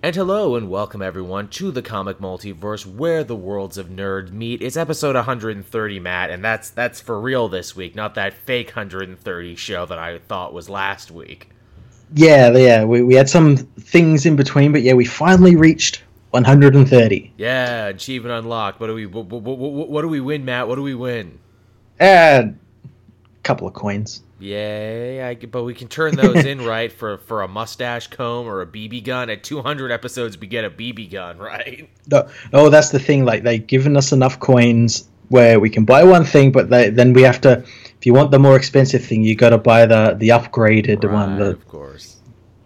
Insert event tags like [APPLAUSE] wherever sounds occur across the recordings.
And hello and welcome everyone to the comic multiverse where the worlds of nerd meet. It's episode 130, Matt, and that's that's for real this week, not that fake 130 show that I thought was last week. Yeah, yeah, we, we had some things in between, but yeah, we finally reached 130. Yeah, achievement unlocked. What do we what, what, what, what do we win, Matt? What do we win? And a couple of coins. I, but we can turn those in, [LAUGHS] right? For for a mustache comb or a BB gun. At 200 episodes, we get a BB gun, right? No, oh, that's the thing. Like they've given us enough coins where we can buy one thing, but they, then we have to. If you want the more expensive thing, you got to buy the the upgraded right, one, the of course.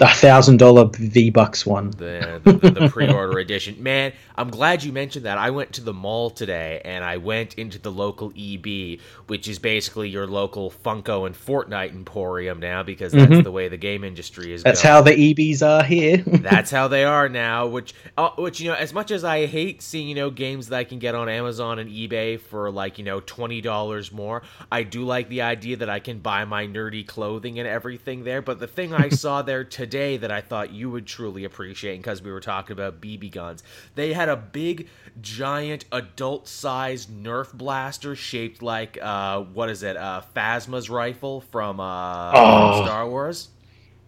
The thousand dollar V Bucks one. The, the, the pre-order edition. [LAUGHS] Man, I'm glad you mentioned that. I went to the mall today and I went into the local EB, which is basically your local Funko and Fortnite emporium now because that's Mhm. the way the game industry is. That's going. how the EBs are here. [LAUGHS] That's how they are now. Which, uh, which you know, as much as I hate seeing you know games that I can get on Amazon and eBay for like you know twenty dollars more, I do like the idea that I can buy my nerdy clothing and everything there. But the thing I [LAUGHS] saw there today that I thought you would truly appreciate, because we were talking about BB guns, they had a big, giant, adult-sized Nerf blaster shaped like uh, what is it? Uh, Phasma's rifle from uh, Oh. Star Wars.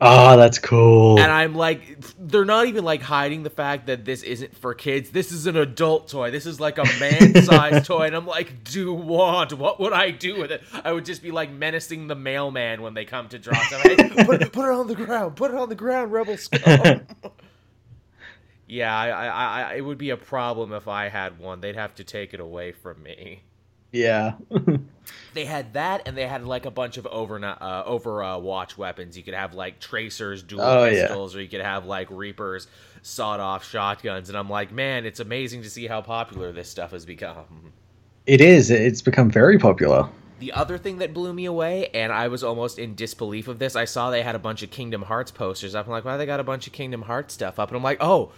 Oh, that's cool. And I'm like, they're not even like hiding the fact that this isn't for kids. This is an adult toy. This is like a man-sized [LAUGHS] toy. And I'm like, do what? What would I do with it? I would just be like menacing the mailman when they come to drop it. Hey, put, it- put it on the ground. Put it on the ground, Rebel Scum. [LAUGHS] yeah, I, I, I, it would be a problem if I had one. They'd have to take it away from me. yeah. [LAUGHS] They had that, and they had like a bunch of over uh, Overwatch weapons. You could have like tracers, dual Oh, yeah. pistols, or you could have like Reapers, sawed-off shotguns. And I'm like, man, it's amazing to see how popular this stuff has become. it is. It's become very popular. The other thing that blew me away, and I was almost in disbelief of this, I saw they had a bunch of Kingdom Hearts posters up. I'm like, why they got a bunch of Kingdom Hearts stuff up? And I'm like, oh,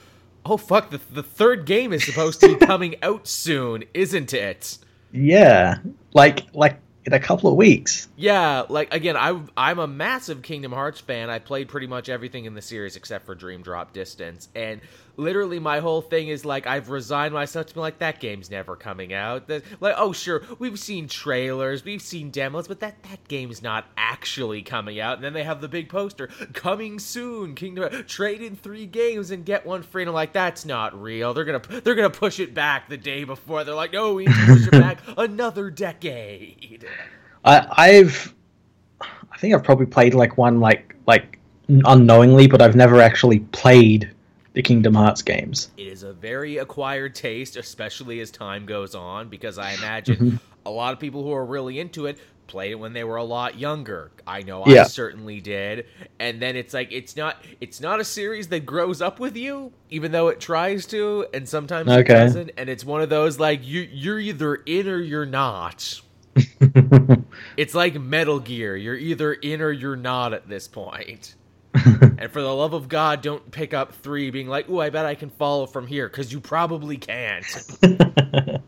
oh fuck, the the third game is supposed to be [LAUGHS] coming out soon, isn't it? Yeah, like like in a couple of weeks. Yeah, like again, I I'm a massive Kingdom Hearts fan. I played pretty much everything in the series except for Dream Drop Distance, and literally my whole thing is like I've resigned myself to be like that game's never coming out. That, like, oh sure, we've seen trailers, we've seen demos, but that that game's not actually coming out. And then they have the big poster coming soon. Kingdom trade in three games and get one free. And I'm like, that's not real. They're gonna they're gonna push it back the day before. They're like, no, we need to push it back [LAUGHS] another decade. I I've I think I've probably played like one like like unknowingly, but I've never actually played the Kingdom Hearts games. It is a very acquired taste, especially as time goes on, because I imagine mm-hmm. a lot of people who are really into it played it when they were a lot younger. I know I certainly did. And then it's like it's not it's not a series that grows up with you, even though it tries to, and sometimes it doesn't. And it's one of those like you you're either in or you're not. [LAUGHS] It's like Metal Gear. You're either in or you're not at this point. [LAUGHS] and for the love of God, don't pick up three being like, "Ooh, I bet I can follow from here," because you probably can't. [LAUGHS]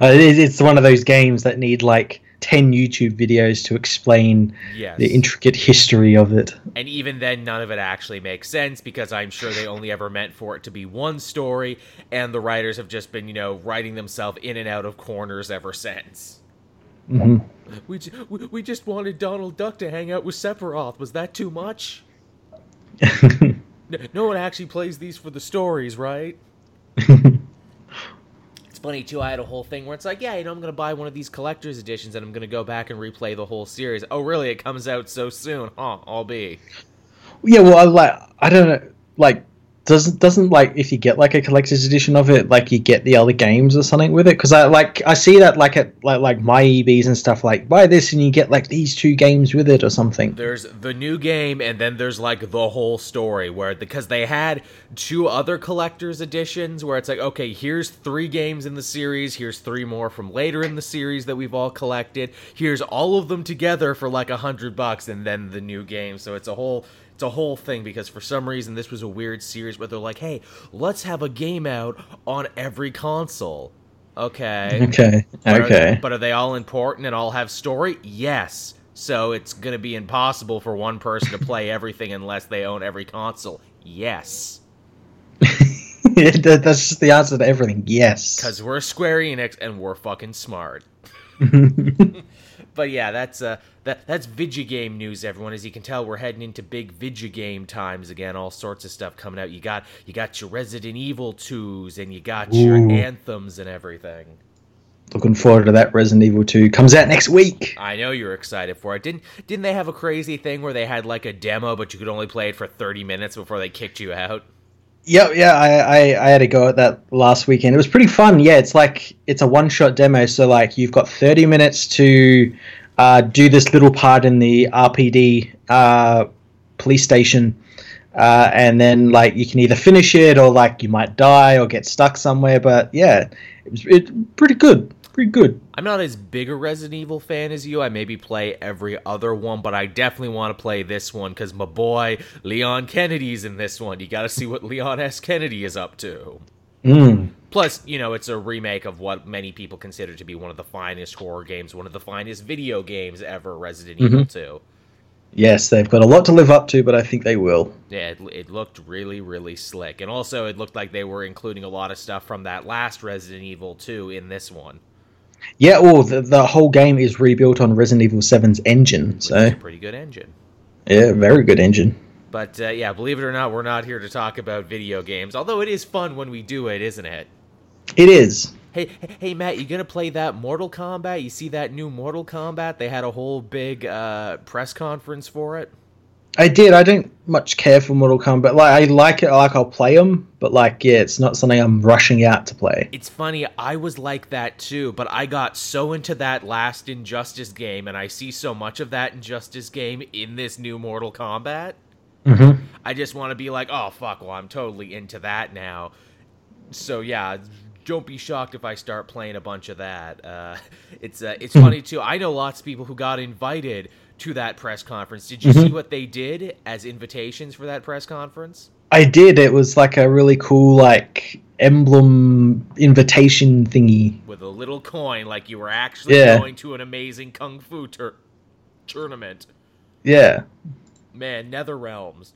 Uh, it is- one of those games that need like 10 YouTube videos to explain Yes. the intricate history of it. and even then, none of it actually makes sense because I'm sure they only ever meant for it to be one story, and the writers have just been, you know, writing themselves in and out of corners ever since. hmm We, j- we we just wanted Donald Duck to hang out with Sephiroth. Was that too much? N- No one actually plays these for the stories, right? [LAUGHS] It's funny too. I had a whole thing where it's like, yeah, you know, I'm gonna buy one of these collector's editions and I'm gonna go back and replay the whole series. Oh, really? It comes out so soon, huh? I'll be. yeah, well, I, like I don't know, like doesn't doesn't like if you get like a collector's edition of it, like you get the other games or something with it? Because I like I see that like at like like my EBs and stuff. Like buy this and you get like these two games with it or something. There's the new game, and then there's like the whole story where because they had two other collector's editions where it's like, okay, here's three games in the series, here's three more from later in the series that we've all collected. Here's all of them together for like a hundred bucks, and then the new game. So it's a whole it's a whole thing because for some reason this was a weird series where they're like, hey, let's have a game out on every console. Okay. Okay, But are- okay. but are they all important and all have story? Yes. So it's going to be impossible for one person to play [LAUGHS] everything unless they own every console. Yes. [LAUGHS] That's just the answer to everything. Yes. Because we're Square Enix and we're fucking smart. [LAUGHS] But yeah, that's uh that that's Vigigame news, everyone. As you can tell, we're heading into big video Vigigame times again. All sorts of stuff coming out. You got you got your Resident Evil twos, and you got your anthems and everything. Looking forward to that. Resident Evil 2 comes out next week. I know you're excited for it. Didn't didn't they have a crazy thing where they had like a demo, but you could only play it for 30 minutes before they kicked you out? Yeah, yeah, I, I, I had a go at that last weekend. It was pretty fun. Yeah, it's like it's a one shot demo, so like you've got thirty minutes to uh, do this little part in the RPD uh, police station, uh, and then like you can either finish it or like you might die or get stuck somewhere. But yeah, it was it, pretty good, pretty good. I'm not as big a Resident Evil fan as you. I maybe play every other one, but I definitely want to play this one because my boy Leon Kennedy's in this one. You got to see what Leon S. Kennedy is up to. Mm. Plus, you know, it's a remake of what many people consider to be one of the finest horror games, one of the finest video games ever, Resident Evil 2. Yes, they've got a lot to live up to, but I think they will. Yeah, it, it looked really, really slick. And also, it looked like they were including a lot of stuff from that last Resident Evil 2 in this one. Yeah, well, the, the whole game is rebuilt on Resident Evil 7's engine, so pretty good engine. yeah, very good engine. But uh, yeah, believe it or not, we're not here to talk about video games. Although it is fun when we do it, isn't it? It is. Hey, hey, hey, Matt, you gonna play that Mortal Kombat? You see that new Mortal Kombat? They had a whole big uh, press conference for it. I did. I don't much care for Mortal Kombat. But like I like it. Like I'll play them, but like yeah, it's not something I'm rushing out to play. It's funny, I was like that too, but I got so into that last Injustice game, and I see so much of that Injustice game in this new Mortal Kombat. Mm-hmm. I just want to be like, oh fuck, well I'm totally into that now. So yeah, don't be shocked if I start playing a bunch of that. Uh, [LAUGHS] it's uh, it's funny too. I know lots of people who got invited to that press conference. Did you see mm-hmm. what they did as invitations for that press conference? I did. It was like a really cool like emblem invitation thingy. With a little coin, like you were actually Yeah. going to an amazing kung fu tur- tournament. Yeah. Man, Nether Realms.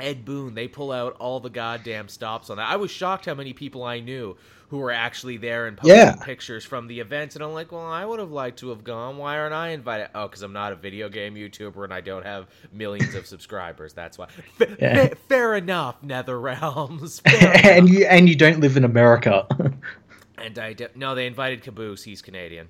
Ed Boon, they pull out all the goddamn stops on that. I was shocked how many people I knew who were actually there and posting Yeah. pictures from the events. And I'm like, well, I would have liked to have gone. Why aren't I invited? Oh, because I'm not a video game YouTuber and I don't have millions of [LAUGHS] subscribers. That's why. F- Yeah. fa- fair enough, Nether Realms. [LAUGHS] And you and you don't live in America. [LAUGHS] And I de- no, they invited Caboose. He's Canadian.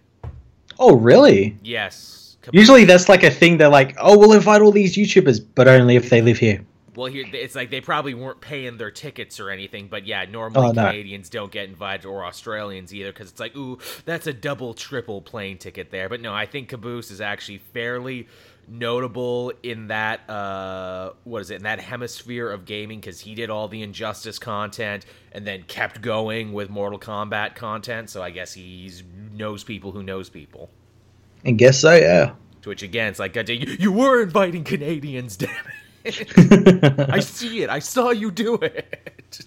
oh, really? Yes. Caboose. Usually that's like a thing. They're like, oh, we'll invite all these YouTubers, but only if they live here. Well, here it's like they probably weren't paying their tickets or anything, but yeah, normally Oh, no. Canadians don't get invited or Australians either because it's like, ooh, that's a double, triple plane ticket there. But no, I think Caboose is actually fairly notable in that uh what is it in that hemisphere of gaming because he did all the injustice content and then kept going with mortal kombat content so i guess he's knows people who knows people I guess so. Yeah. to which again it's like you, you were inviting canadians damn it [LAUGHS] I see it. I saw you do it.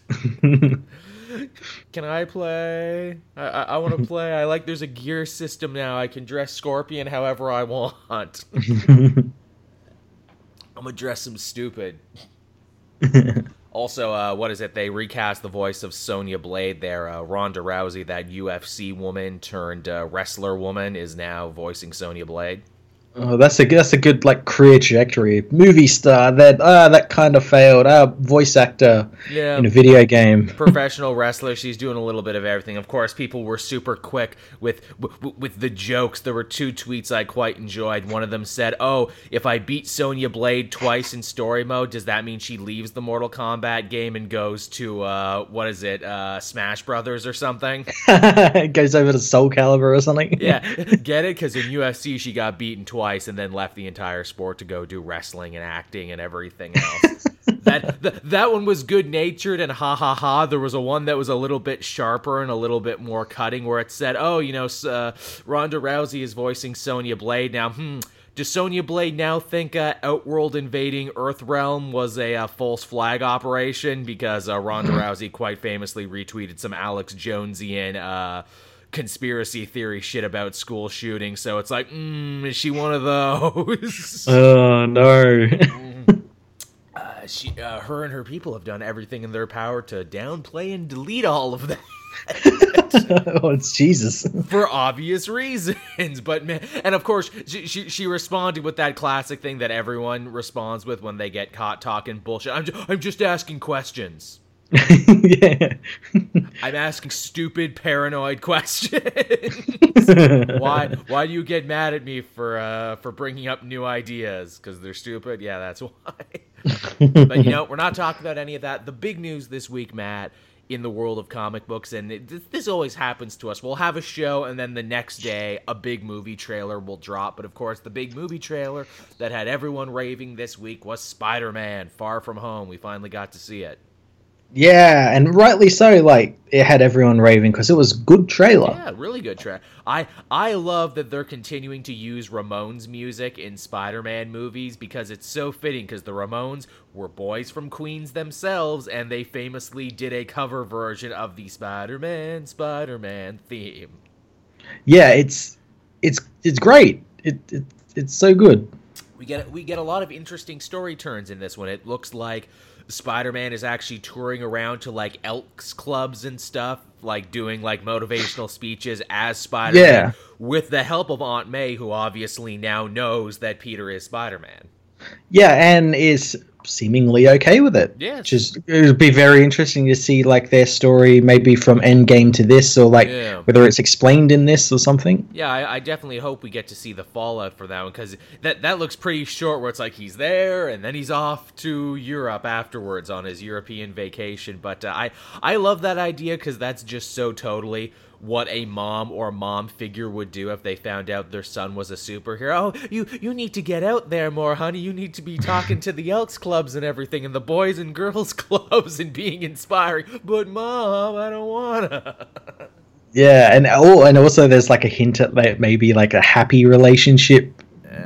Can I play? I, I, I want to play. I like. There's a gear system now. I can dress Scorpion however I want. [LAUGHS] I'm gonna dress him stupid. [LAUGHS] Also, uh, what is it? They recast the voice of Sonya Blade there. Uh, Ronda Rousey, that UFC woman turned uh, wrestler woman, is now voicing Sonya Blade. Oh, that's a that's a good like career trajectory. Movie star that ah that kind of failed. Ah, voice actor Yeah, in a video game. [LAUGHS] professional wrestler. She's doing a little bit of everything. Of course, people were super quick with w- with the jokes. There were two tweets I quite enjoyed. One of them said, "Oh, if I beat Sonya Blade twice in story mode, does that mean she leaves the Mortal Kombat game and goes to uh, what is it, uh, Smash Brothers or something?" [LAUGHS] goes over to Soul Calibur or something. yeah, [LAUGHS] get it? Because in UFC she got beaten twice and then left the entire sport to go do wrestling and acting and everything else. [LAUGHS] that th- that one was good natured and ha ha ha. There was a one that was a little bit sharper and a little bit more cutting, where it said, "Oh, you know, uh, Ronda Rousey is voicing Sonya Blade now." Hmm. Does Sonya Blade now think uh, Outworld invading Earthrealm was a uh, false flag operation? Because uh, Ronda [CLEARS THROAT] Rousey quite famously retweeted some Alex Jonesian uh, conspiracy theory shit about school shooting. So it's like, mm, is she one of those? [LAUGHS] Oh no. [LAUGHS] uh, she, uh, her and her people have done everything in their power to downplay and delete all of that. [LAUGHS] oh, it's Jesus. for obvious reasons. But man, and of course, she, she, she responded with that classic thing that everyone responds with when they get caught talking bullshit. I'm just, I'm just asking questions. Yeah. [LAUGHS] I'm asking stupid, paranoid [LAUGHS] questions. why why do you get mad at me for uh, for bringing up new ideas? Because they're stupid. Yeah, that's [LAUGHS] why. but you know, we're not talking about any of that. The big news this week, Matt, in the world of comic books, and it, this always happens to us. We'll have a show, and then the next day, a big movie trailer will drop. But of course, the big movie trailer that had everyone raving this week was Spider Man Far From Home. We finally got to see it. Yeah, and rightly so. Like it had everyone raving because it was good trailer. Yeah, really good trailer. I I love that they're continuing to use Ramones music in Spider-Man movies because it's so fitting. Because the Ramones were boys from Queens themselves, and they famously did a cover version of the Spider-Man Spider-Man theme. Yeah, it's it's it's great. It, it it's so good. We get we get a lot of interesting story turns in this one. It looks like Spider-Man is actually touring around to like Elks clubs and stuff, like doing like motivational speeches as Spider-Man Yeah. with the help of Aunt May who obviously now knows that Peter is Spider-Man. Yeah, and is seemingly okay with it. Yeah, Which is it would be very interesting to see like their story maybe from Endgame to this or like Yeah. whether it's explained in this or something. Yeah, I, I definitely hope we get to see the fallout for that one because that that looks pretty short. Where it's like he's there and then he's off to Europe afterwards on his European vacation. But uh, I I love that idea because that's just so totally what a mom or mom figure would do if they found out their son was a superhero. Oh, you you need to get out there more, honey. You need to be talking to the Elks clubs and everything, and the boys and girls [LAUGHS] clubs, and being inspiring. But mom, I don't wanna. Yeah, and oh, and also there's like a hint at maybe like a happy relationship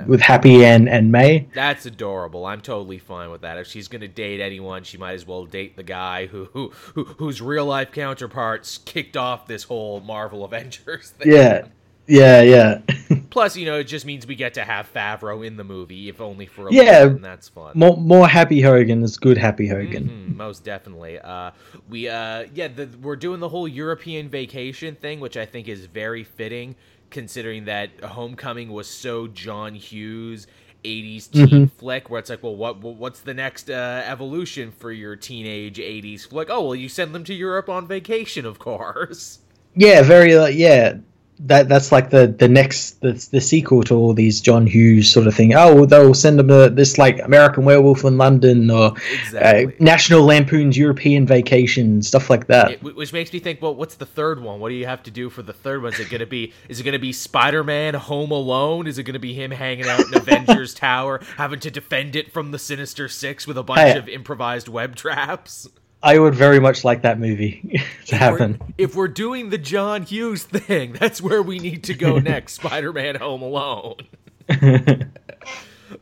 with Happy and and May. That's adorable. I'm totally fine with that. If she's gonna date anyone, she might as well date the guy who, who, who whose real life counterparts kicked off this whole Marvel Avengers thing. Yeah, yeah, yeah. [LAUGHS] Plus, you know, it just means we get to have Favreau in the movie, if only for a Yeah. little and that's fun. more more Happy Hogan is good. Happy Hogan. Mhm, most definitely. Uh, we uh, yeah, the, we're doing the whole European vacation thing, which I think is very fitting, considering that Homecoming was so John Hughes. 80s teen flick where it's like well what what's the next uh, evolution for your teenage 80s flick oh well you send them to Europe on vacation of course Yeah, very like yeah. That that's like the the next the the sequel to all these John Hughes sort of thing. Oh, well, they'll send them to this like American Werewolf in London or Exactly. uh, National Lampoon's European Vacation stuff like that. It- which makes me think, well, what's the third one? What do you have to do for the third one? Is it gonna be? Is it gonna be Spider-Man Home Alone? Is it gonna be him hanging out in [LAUGHS] Avengers Tower, having to defend it from the Sinister Six with a bunch Hey. of improvised web traps? I would very much like that movie [LAUGHS] to happen. We're- if we're doing the John Hughes thing, [LAUGHS] that's where we need to go [LAUGHS] next. Spider-Man Home Alone.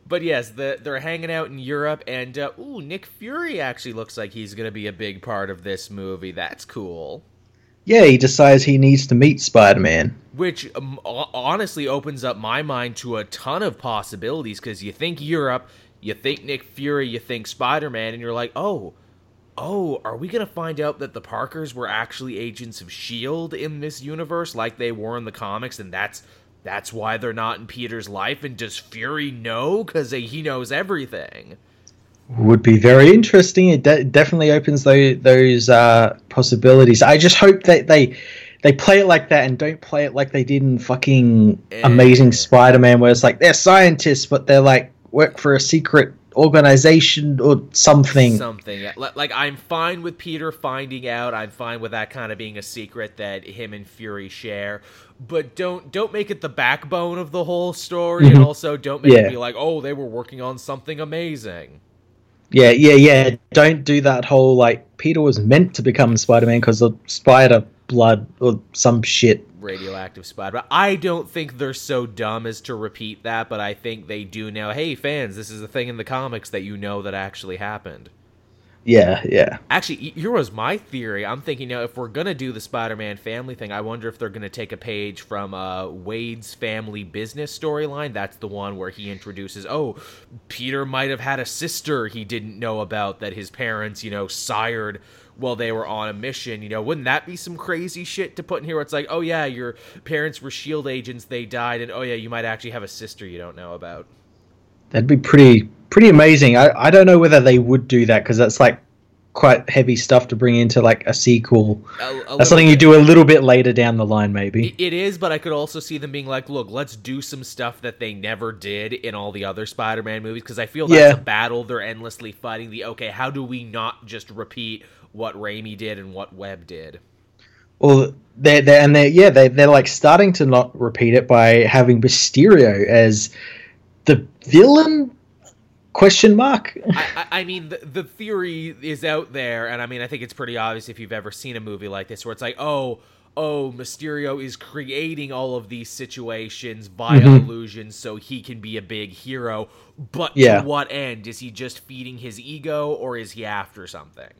But yes, the, they're hanging out in Europe, and uh, ooh, Nick Fury actually looks like he's gonna be a big part of this movie. That's cool. yeah, he decides he needs to meet Spider Man. which um, honestly opens up my mind to a ton of possibilities because you think Europe, you think Nick Fury, you think Spider Man, and you're like, oh, oh, are we gonna find out that the Parkers were actually agents of Shield in this universe, like they were in the comics, and that's that's why they're not in Peter's life? And does Fury know because he knows everything? Would be very interesting. It de- definitely opens those those uh, possibilities. I just hope that they they play it like that and don't play it like they did in fucking Amazing Spider-Man, where it's like they're scientists, but they're like work for a secret organization or something. Something like I'm fine with Peter finding out. I'm fine with that kind of being a secret that him and Fury share. But don't don't make it the backbone of the whole story, and mm-hmm. also don't make Yeah. it be like, oh, they were working on something amazing. Yeah, yeah, yeah. Don't do that whole like Peter was meant to become Spider-Man because the spider blood or some shit. Radioactive spider. I don't think they're so dumb as to repeat that, but I think they do know. Hey, fans, this is a thing in the comics that you know that actually happened. Yeah, yeah. Actually, here was my theory. I'm thinking, you know, if we're gonna do the Spider-Man family thing, I wonder if they're gonna take a page from uh, Waid's family business storyline. That's the one where he introduces, oh, Peter might have had a sister he didn't know about that his parents, you know, sired while they were on a mission. You know, wouldn't that be some crazy shit to put in here? Where it's like, oh yeah, your parents were Shield agents, they died, and oh yeah, you might actually have a sister you don't know about. That'd be pretty pretty amazing. I, I don't know whether they would do that because that's like quite heavy stuff to bring into like a sequel. A- a That's something you do a little bit later down the line, maybe. It- is, but I could also see them being like, look, let's do some stuff that they never did in all the other Spider Man movies because I feel that's Yeah. a battle they're endlessly fighting. The okay, how do we not just repeat what Raimi did and what Webb did? Well, they're, they're and they're yeah they they're like starting to not repeat it by having Mysterio as the villain question mark. I, I, mean, the, the theory is out there, and I mean, I think it's pretty obvious if you've ever seen a movie like this where it's like, oh, oh, Mysterio is creating all of these situations via Mhm. illusions so he can be a big hero. But Yeah. to what end? Is he just feeding his ego, or is he after something?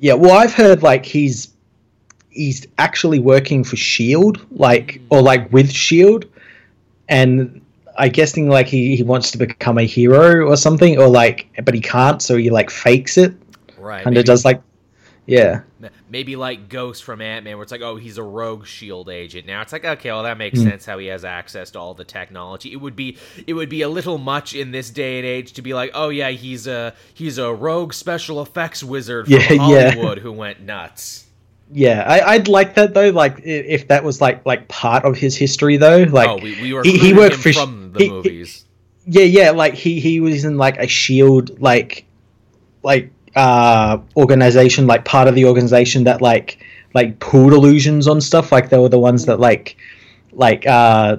Yeah, well, I've heard like he's he's actually working for Shield, like mm. or like with Shield, and I guessing like he, he wants to become a hero or something, or like, but he can't, so he like fakes it. Right. and it does like, yeah, maybe like Ghost from Ant Man, where it's like, oh, he's a rogue Shield agent. Now it's like, okay, well, that makes Hmm. sense how he has access to all the technology. It would be it would be a little much in this day and age to be like, oh yeah, he's a he's a rogue special effects wizard from [LAUGHS] Yeah, yeah. Hollywood who went nuts. yeah. I, I'd like that though, like if that was like like part of his history though, like oh, we, we were he- he worked for from the he- he- movies. yeah yeah like he he was in like a shield like like uh organization like part of the organization that like like pulled illusions on stuff like they were the ones that like like uh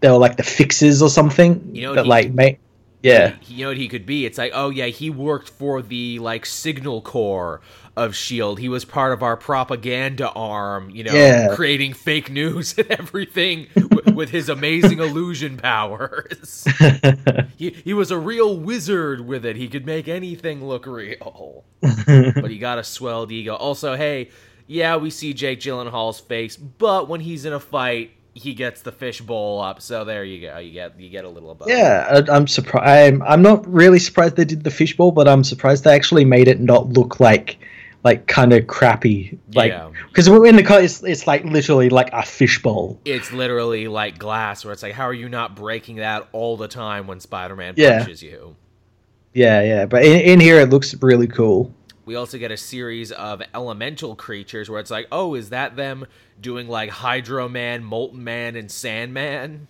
they were like the fixes or something You know, that like made yeah He- you know what he could be? It's like, oh yeah, he worked for the like signal corps of Shield. He was part of our propaganda arm. You know, Yeah. creating fake news [LAUGHS] and everything with, with his amazing illusion powers. [LAUGHS] he, he was a real wizard with it. He could make anything look real. but he got a swelled ego. Also, hey, yeah, we see Jake Gyllenhaal's face, but when he's in a fight, he gets the fishbowl up. So there you go. You get you get a little above. yeah I, i'm surprised I'm, I'm not really surprised they did the fishbowl but i'm surprised they actually made it not look like like kind of crappy like because Yeah. because in the car it's, it's like literally like a fishbowl it's literally like glass where it's like how are you not breaking that all the time when spider-man Yeah. punches you Yeah, yeah, but in, in here it looks really cool. we also get a series of elemental creatures where it's like oh is that them doing like hydro man molten man and sandman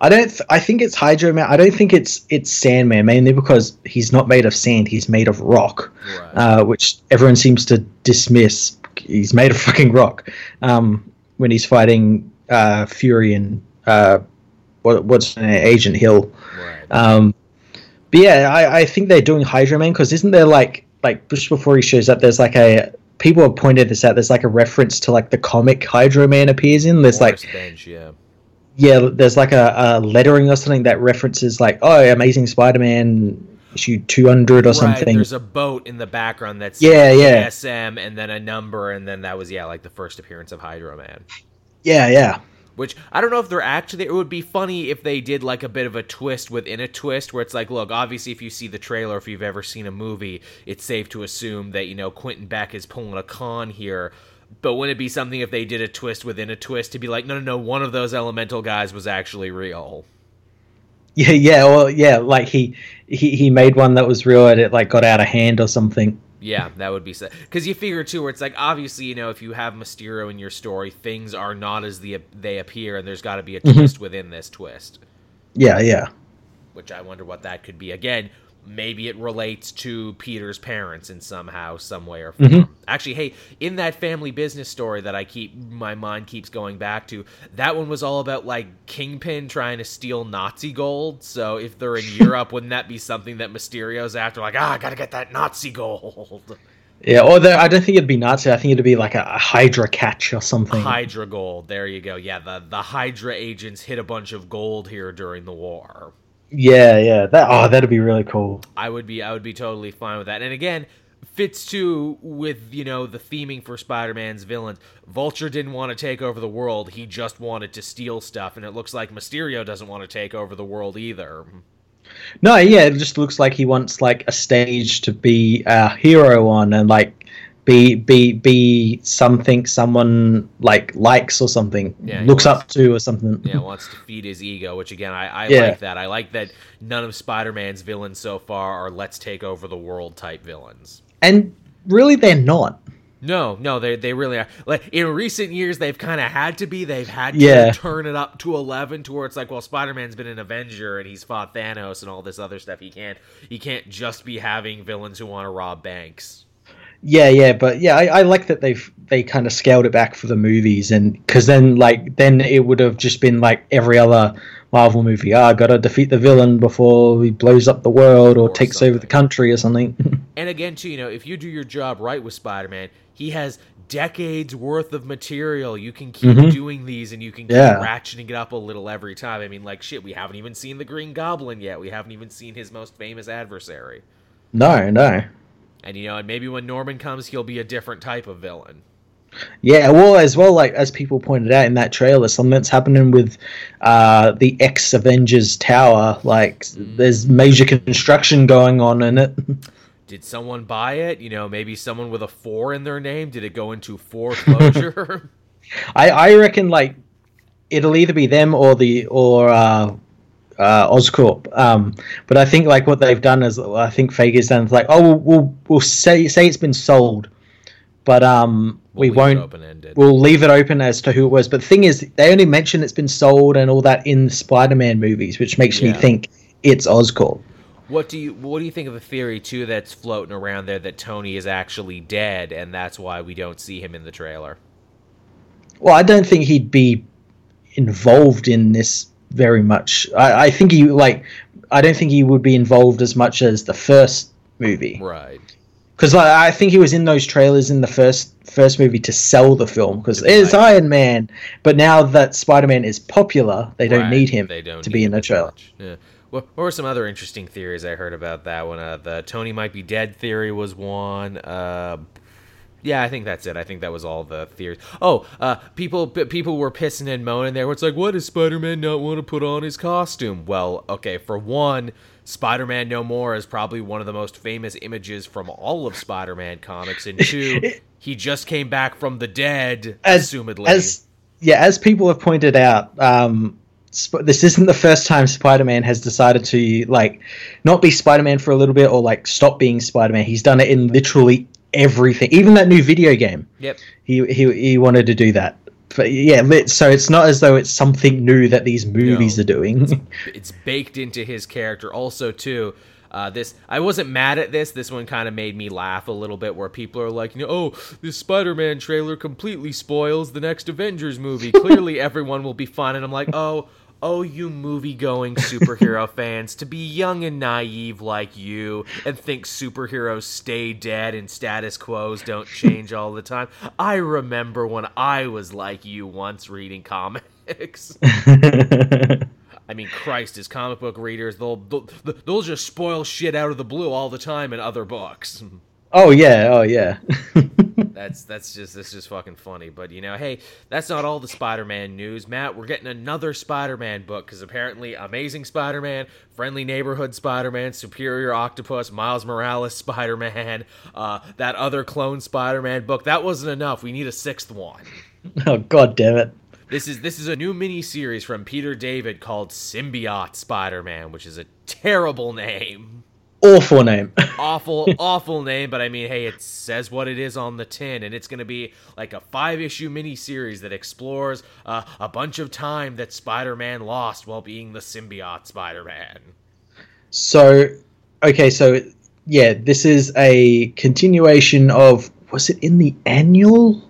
I don't. Th- I think it's Hydro Man. I don't think it's it's Sandman mainly because he's not made of sand. He's made of rock, right uh, which everyone seems to dismiss. He's made of fucking rock. Um, when he's fighting uh, Fury and uh, what, what's? Agent Hill. right Um, but yeah, I, I think they're doing Hydro Man because isn't there like like just before he shows up, there's like a people have pointed this out. There's like a reference to like the comic Hydro Man appears in. There's like bench yeah yeah, there's like a, a lettering or something that references like oh, Amazing Spider-Man issue 200 or right something. there's a boat in the background that's Yeah, yeah. sm and then a number and then that was yeah like the first appearance of hydro man Yeah, yeah. Which I don't know if they're actually. It would be funny if they did like a bit of a twist within a twist, where it's like, look, obviously, if you see the trailer, if you've ever seen a movie, it's safe to assume that you know Quentin Beck is pulling a con here. But wouldn't it be something if they did a twist within a twist to be like, no, no, no, one of those elemental guys was actually real. [LAUGHS] Yeah, yeah, well, yeah, like he he he made one that was real and it like got out of hand or something. Yeah, that would be sad. because you figure too, where it's like obviously, you know, if you have Mysterio in your story, things are not as the they appear, and there's got to be a Mhm. twist within this twist. Yeah, yeah. which I wonder what that could be. Again, maybe it relates to Peter's parents in somehow, some way or form. Mhm. Actually, hey, in that family business story that I keep my mind keeps going back to, that one was all about like Kingpin trying to steal Nazi gold. So if they're in [LAUGHS] Europe, wouldn't that be something that Mysterio's after? Like, ah, I gotta get that Nazi gold, Yeah, or I don't think it'd be Nazi. I think it'd be like a, a Hydra catch or something. Hydra gold. There you go. Yeah, the the Hydra agents hit a bunch of gold here during the war. Yeah, yeah. That oh, that'd be really cool. I would be I would be totally fine with that. And again, fits too with you know the theming for Spider-Man's villains. Vulture didn't want to take over the world; he just wanted to steal stuff, and it looks like Mysterio doesn't want to take over the world either. No, yeah, it just looks like he wants like a stage to be a hero on, and like be be be something someone like likes or something, Yeah, looks wants- up to or something. Yeah, wants to feed his ego, which again I, I Yeah. like that. I like that none of Spider-Man's villains so far are let's take over the world type villains. And really, they're not. No, no, they they really are. Like in recent years, they've kind of had to be. They've had to Yeah. turn it up to eleven, to where it's like, well, Spider Man's been an Avenger and he's fought Thanos and all this other stuff. He can't he can't just be having villains who want to rob banks. Yeah, yeah, but yeah, I, I like that they've they kind of scaled it back for the movies, and because then like then it would have just been like every other Marvel movie. Ah, gotta defeat the villain before he blows up the world or, Or takes over the country or something. [LAUGHS] And again, too, you know, if you do your job right with Spider Man, he has decades worth of material. You can keep Mhm. doing these, and you can keep Yeah. ratcheting it up a little every time. I mean, like shit, we haven't even seen the Green Goblin yet. We haven't even seen his most famous adversary. no, no. And you know, and maybe when Norman comes, he'll be a different type of villain. Yeah, well, as well, like as people pointed out in that trailer, something's happening with uh, the ex Avengers Tower. Like, Mm. there's major construction going on in it. [LAUGHS] Did someone buy it? You know, maybe someone with a four in their name. Did it go into foreclosure? [LAUGHS] I, I reckon like it'll either be them or the or uh, uh, Oscorp. Um, but I think like what they've done is I think Feige's done is like oh we'll we'll, we'll say say it's been sold, but um we We'll it won't. We'll leave it open as to who it was. But the thing is, they only mention it's been sold and all that in Spider-Man movies, which makes me think it's Oscorp. What do you what do you think of the theory too that's floating around there that Tony is actually dead and that's why we don't see him in the trailer? Well, I don't think he'd be involved in this very much. I, I think he like. I don't think he would be involved as much as the first movie Right. because like, I think he was in those trailers in the first first movie to sell the film because it's Iron Man. But now that Spider Man is popular, they don't Right. need him They don't to be in the trailer. Yeah. What, what were some other interesting theories I heard about that one? Uh, the Tony might be dead theory was one. Uh, yeah, I think that's it. I think that was all the theories. Oh, uh, people people were pissing and moaning there. It's like, what does Spider-Man not want to put on his costume? Well, okay, for one, Spider-Man No More is probably one of the most famous images from all of Spider-Man comics, and two, he just came back from the dead, As assumedly. as yeah, as people have pointed out, um, this isn't the first time Spider-Man has decided to like not be Spider-Man for a little bit or like stop being Spider-Man. He's done it in literally everything, even that new video game. yep. He he he wanted to do that. But yeah, so it's not as though it's something new that these movies No. are doing. [LAUGHS] it's baked into his character. Also, too, uh, this I wasn't mad at this. This one kind of made me laugh a little bit, where people are like, you know, oh, this Spider-Man trailer completely spoils the next Avengers movie. [LAUGHS] Clearly, everyone will be fine. And I'm like, oh. Oh, you movie-going superhero [LAUGHS] fans, to be young and naive like you and think superheroes stay dead and status quos don't change all the time. I remember when I was like you once reading comics. [LAUGHS] I mean, Christ, as comic book readers, they'll, they'll they'll just spoil shit out of the blue all the time in other books. Oh yeah, oh yeah. [LAUGHS] That's that's just that's just fucking funny. But you know, hey, that's not all the Spider-Man news, Matt. We're getting another Spider-Man book because apparently, Amazing Spider-Man, Friendly Neighborhood Spider-Man, Superior Octopus, Miles Morales Spider-Man, uh, that other clone Spider-Man book. That wasn't enough. We need a sixth one. [LAUGHS] oh god damn it. This is this is a new mini series from Peter David called Symbiote Spider-Man, which is a terrible name. Awful name. [LAUGHS] Awful, awful name, but I mean, hey, it says what it is on the tin, and it's going to be like a five-issue mini series that explores uh, a bunch of time that Spider-Man lost while being the symbiote Spider-Man. So, okay, so yeah, this is a continuation of. Was it in the annual,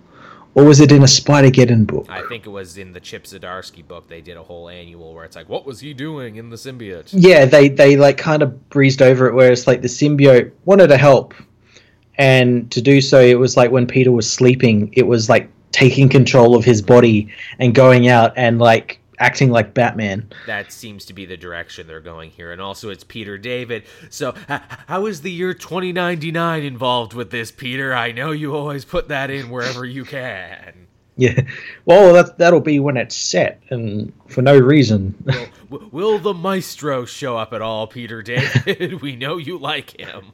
or was it in a Spider-Geddon book? I think it was in the Chip Zdarsky book. They did a whole annual where it's like, what was he doing in the symbiote? Yeah, they they like kind of breezed over it, where it's like the symbiote wanted to help, and to do so, it was like when Peter was sleeping, it was like taking control of his body and going out and like acting like Batman. That seems to be the direction they're going here. And also, it's Peter David. So, h- how is the year 2099 involved with this, Peter? I know you always put that in wherever you can. Yeah, well, that that'll be when it's set, and for no reason. Will, will the maestro show up at all, Peter David? [LAUGHS] we know you like him.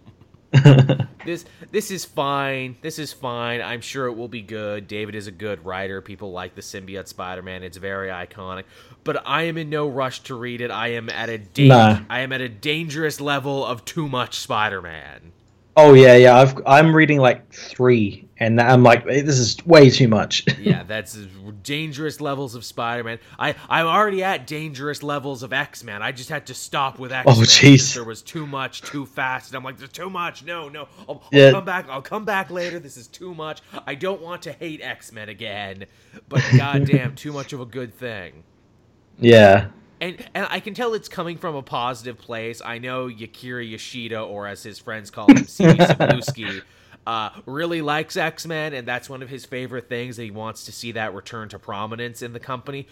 [LAUGHS] this this is fine. This is fine. I'm sure it will be good. David is a good writer. People like the symbiote Spider-Man. It's very iconic. But I am in no rush to read it. I am at a da- Nah. I am at a dangerous level of too much Spider-Man. oh yeah, yeah. I've I'm reading like three, and I'm like, "Eh, this is way too much. [LAUGHS] Yeah, that's dangerous levels of Spider-Man. I I'm already at dangerous levels of X-Men. I just had to stop with X-Men. because jeez. There was too much, too fast, and I'm like, there's too much. No, no. I'll, I'll Yeah. come back. I'll come back later. This is too much. I don't want to hate X-Men again, but goddamn, [LAUGHS] too much of a good thing. yeah, And and I can tell it's coming from a positive place. I know Akira Yoshida, or as his friends call him, Stevie [LAUGHS] Cebulski, uh, really likes X Men, and that's one of his favorite things. That he wants to see that return to prominence in the company.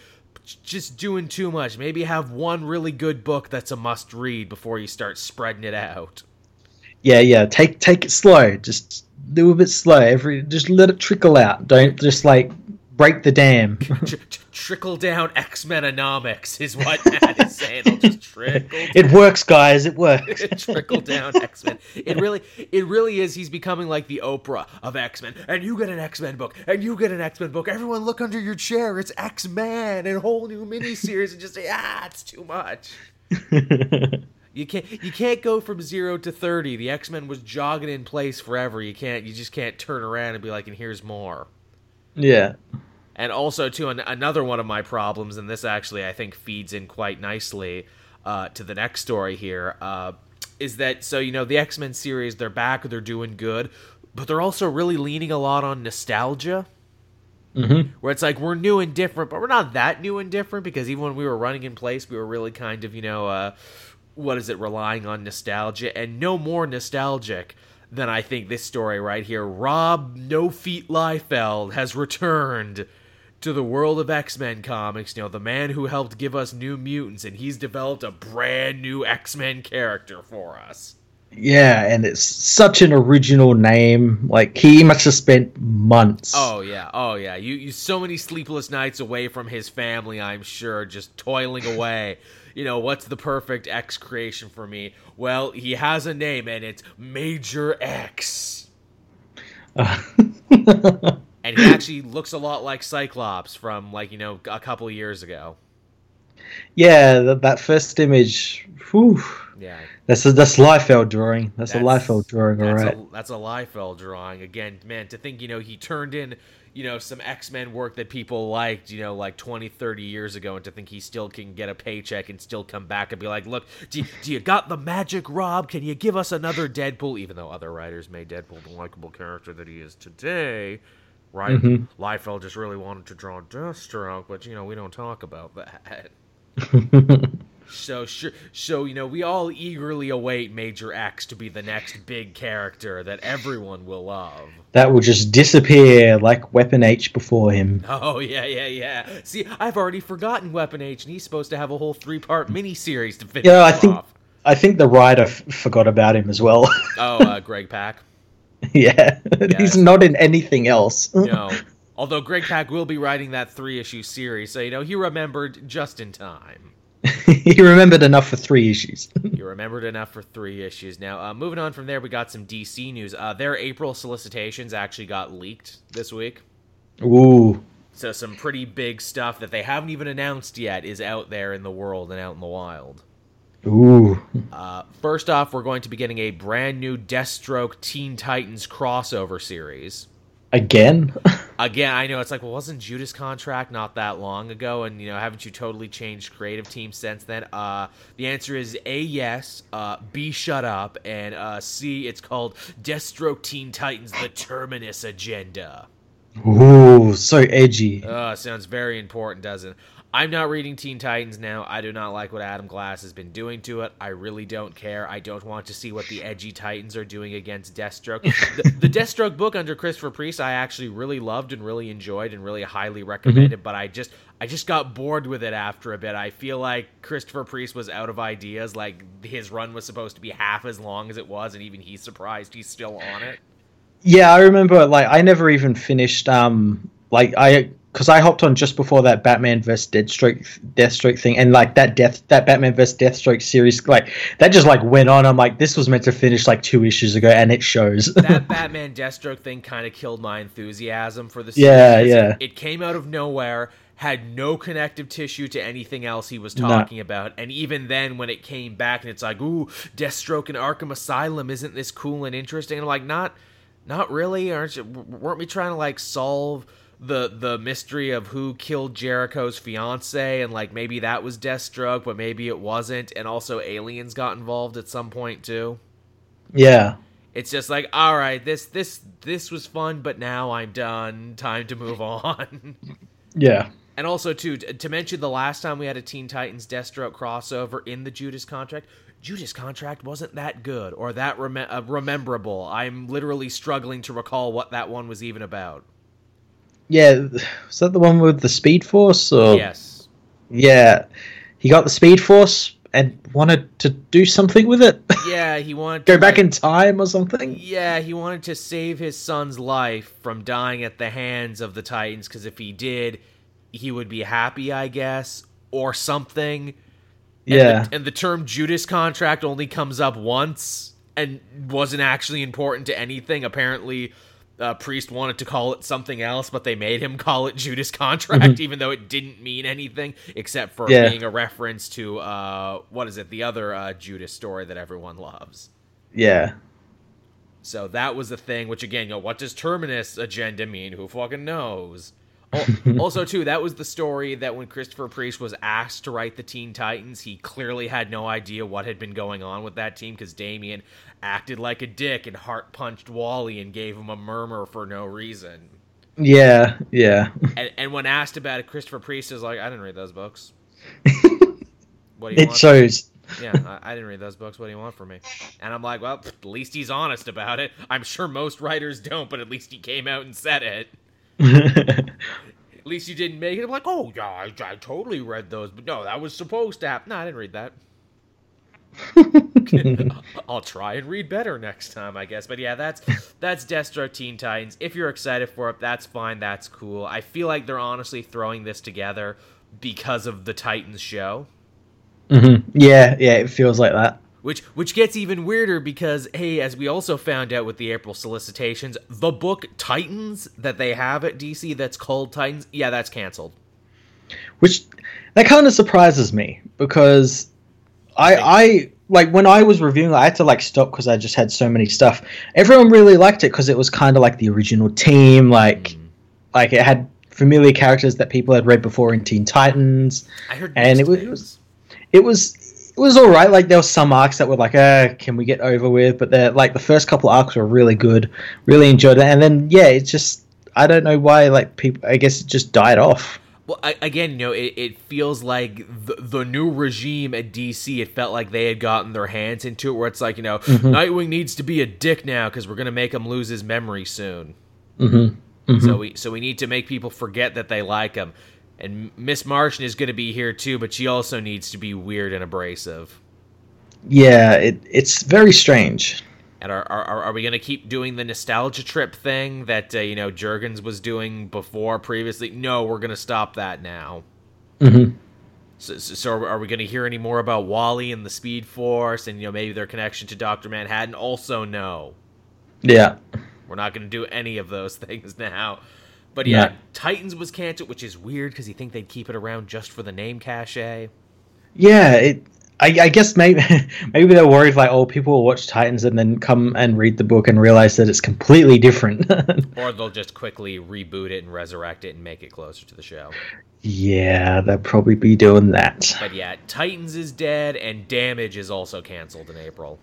Just doing too much. Maybe have one really good book that's a must read before you start spreading it out. yeah, yeah. Take take it slow. Just do a bit slow. Every just let it trickle out. Don't just like break the dam. [LAUGHS] Tr- tr- trickle down X Menomics is what [LAUGHS] Matt is saying. I'll just trickle it works, guys. It works. [LAUGHS] trickle down X Men. It really, it really is. He's becoming like the Oprah of X Men. And you get an X Men book, and you get an X Men book. Everyone, look under your chair. It's X Men, and a whole new miniseries, and just say, ah, it's too much. You can't, you can't go from zero to thirty. The X Men was jogging in place forever. You can't, you just can't turn around and be like, and here's more. yeah. And also, to an, another one of my problems, and this actually I think feeds in quite nicely uh, to the next story here, uh, is that so you know the X Men series they're back, they're doing good, but they're also really leaning a lot on nostalgia. hmm Where it's like we're new and different, but we're not that new and different because even when we were running in place, we were really kind of you know uh, what is it relying on nostalgia and no more nostalgic than I think this story right here. Rob No Feet Liefeld has returned to the world of X-Men comics, you know, the man who helped give us New Mutants and he's developed a brand new X-Men character for us. Yeah, and it's such an original name. Like he must have spent months. Oh yeah, oh yeah. You you so many sleepless nights away from his family, I'm sure, just toiling away. [LAUGHS] You know, what's the perfect X creation for me? Well, he has a name and it's Major X. [LAUGHS] And he actually looks a lot like Cyclops from like, you know, a couple years ago. yeah, that, that first image. Whew, Yeah. that's a that's Liefeld drawing. That's, a That's- Liefeld drawing, all That's right. a that's a Liefeld drawing again, man. To think, you know, he turned in, you know, some X Men work that people liked, you know, like 20, 30 years ago, and to think he still can get a paycheck and still come back and be like, look, do you, do you got the magic, Rob? Can you give us another Deadpool? Even though other writers made Deadpool the likable character that he is today, right? Mhm. Liefeld just really wanted to draw Deathstroke, but you know, we don't talk about that. [LAUGHS] So sure, so you know, we all eagerly await Major X to be the next big character that everyone will love. that will just disappear like Weapon H before him. Oh yeah, yeah, yeah. See, I've already forgotten Weapon H, and he's supposed to have a whole three-part miniseries to finish Yeah, I it think- off. I think the writer f- forgot about him as well. [LAUGHS] Oh, uh, Greg Pak. [LAUGHS] yeah, [LAUGHS] he's not in anything else. [LAUGHS] No. Although Greg Pak will be writing that three-issue series, so you know he remembered just in time. he remembered enough for three issues. You remembered enough for three issues. Now, uh, moving on from there, we got some DC news. Uh, their April solicitations actually got leaked this week. Ooh, So some pretty big stuff that they haven't even announced yet is out there in the world and out in the wild. Ooh. Uh, first off, we're going to be getting a brand new Deathstroke Teen Titans crossover series. Again? [LAUGHS] Again, I know it's like, well, wasn't Judas contract not that long ago? And you know, haven't you totally changed creative team since then? Uh, the answer is A, yes. Uh, B, shut up. And uh, C, it's called Deathstroke Teen Titans: The Terminus Agenda. Ooh, so edgy. Uh, sounds very important, doesn't it? I'm not reading Teen Titans now. I do not like what Adam Glass has been doing to it. I really don't care. I don't want to see what the edgy Titans are doing against Deathstroke. [LAUGHS] the, the Deathstroke book under Christopher Priest, I actually really loved and really enjoyed and really highly recommended. Mm-hmm. But I just, I just got bored with it after a bit. I feel like Christopher Priest was out of ideas. Like his run was supposed to be half as long as it was, and even he's surprised he's still on it. Yeah, I remember. Like I never even finished. Um, like I because I hopped on just before that Batman vs Deathstroke Deathstroke thing, and like that death that Batman vs Deathstroke series, like that just like went on. I'm like, this was meant to finish like two issues ago, and it shows. that [LAUGHS] Batman Deathstroke thing kind of killed my enthusiasm for the series. Yeah, yeah. It, came out of nowhere, had no connective tissue to anything else he was talking no. about, and even then, when it came back, and it's like, ooh, Deathstroke and Arkham Asylum, isn't this cool and interesting? And I'm like, not, not really. Aren't you? Weren't we trying to like solve? The the mystery of who killed Jericho's fiance and like maybe that was Deathstroke, but maybe it wasn't, and also aliens got involved at some point too. Yeah. It's just like, all right, this this this was fun, but now I'm done. Time to move on. [LAUGHS] yeah. And also too to mention the last time we had a Teen Titans Deathstroke crossover in the Judas contract, Judas contract wasn't that good or that rem- uh, rememberable. I'm literally struggling to recall what that one was even about. Yeah, was that the one with the Speed Force? Or yes. Yeah, he got the Speed Force and wanted to do something with it. [LAUGHS] Yeah, he wanted go back like, in time or something. Yeah, he wanted to save his son's life from dying at the hands of the Titans because if he did, he would be happy, I guess, or something. Yeah. The, and the term Judas contract only comes up once and wasn't actually important to anything. Apparently, uh, Priest wanted to call it something else, but they made him [LAUGHS] call it Judas Contract, mm-hmm. even though it didn't mean anything except for yeah. being a reference to uh, what is it, the other uh, Judas story that everyone loves. Yeah. So that was the thing. Which again, you know, what does Terminus agenda mean? Who fucking knows? [LAUGHS] also, too, that was the story that when Christopher Priest was asked to write the Teen Titans, he clearly had no idea what had been going on with that team because Damian acted like a dick and heart punched Wally and gave him a murmur for no reason. Yeah, yeah. And, and when asked about it, Christopher Priest is like, "I didn't read those books." [LAUGHS] what do you it want? shows. yeah, I, I, didn't read those books. What do you want from me? And I'm like, well, at least he's honest about it. I'm sure most writers don't, but at least he came out and said it. [LAUGHS] at least you didn't make it. I'm like, oh yeah, I, I totally read those, but no, that was supposed to happen. No, I didn't read that. [LAUGHS] [LAUGHS] I'll try and read better next time, I guess. But yeah, that's that's Deathstroke Teen Titans. If you're excited for it, that's fine. That's cool. I feel like they're honestly throwing this together because of the Titans show. Mm-hmm. Yeah, yeah, it feels like that. Which which gets even weirder because hey, as we also found out with the April solicitations, the book Titans that they have at DC that's called Titans, yeah, that's canceled. Which that kind of surprises me because I I like when I was reviewing, I had to like stop because I just had so many stuff. Everyone really liked it because it was kind of like the original team, like mm. like it had familiar characters that people had read before in Teen Titans. I heard, and it was, it was it was it was all right. Like there were some arcs that were like, uh, can we get over with? But the like the first couple arcs were really good, really enjoyed it, and then yeah, it's just I don't know why like people. I guess it just died off. Well, I, again, you know, it, it feels like the, the new regime at DC. It felt like they had gotten their hands into it, where it's like, you know, mm-hmm. Nightwing needs to be a dick now because we're gonna make him lose his memory soon. Mm-hmm. Mm-hmm. So we so we need to make people forget that they like him. And Miss Martian is going to be here too, but she also needs to be weird and abrasive. Yeah, it, it's very strange. And are, are, are we going to keep doing the nostalgia trip thing that, uh, you know, Jurgens was doing before previously? No, we're going to stop that now. Mm-hmm. So, so, are we going to hear any more about Wally and the Speed Force and, you know, maybe their connection to Dr. Manhattan? Also, no. Yeah. We're not going to do any of those [LAUGHS] things now. But yeah, yeah. Titans was canceled, which is weird because you think they'd keep it around just for the name cachet. Yeah, it I, I, guess maybe [LAUGHS] maybe they're worried like oh people will watch Titans and then come and read the book and realize that it's completely different. [LAUGHS] or they'll just quickly reboot it and resurrect it and make it closer to the show. Yeah, they'll probably be doing that. But yeah, Titans is dead and Damage is also canceled in April.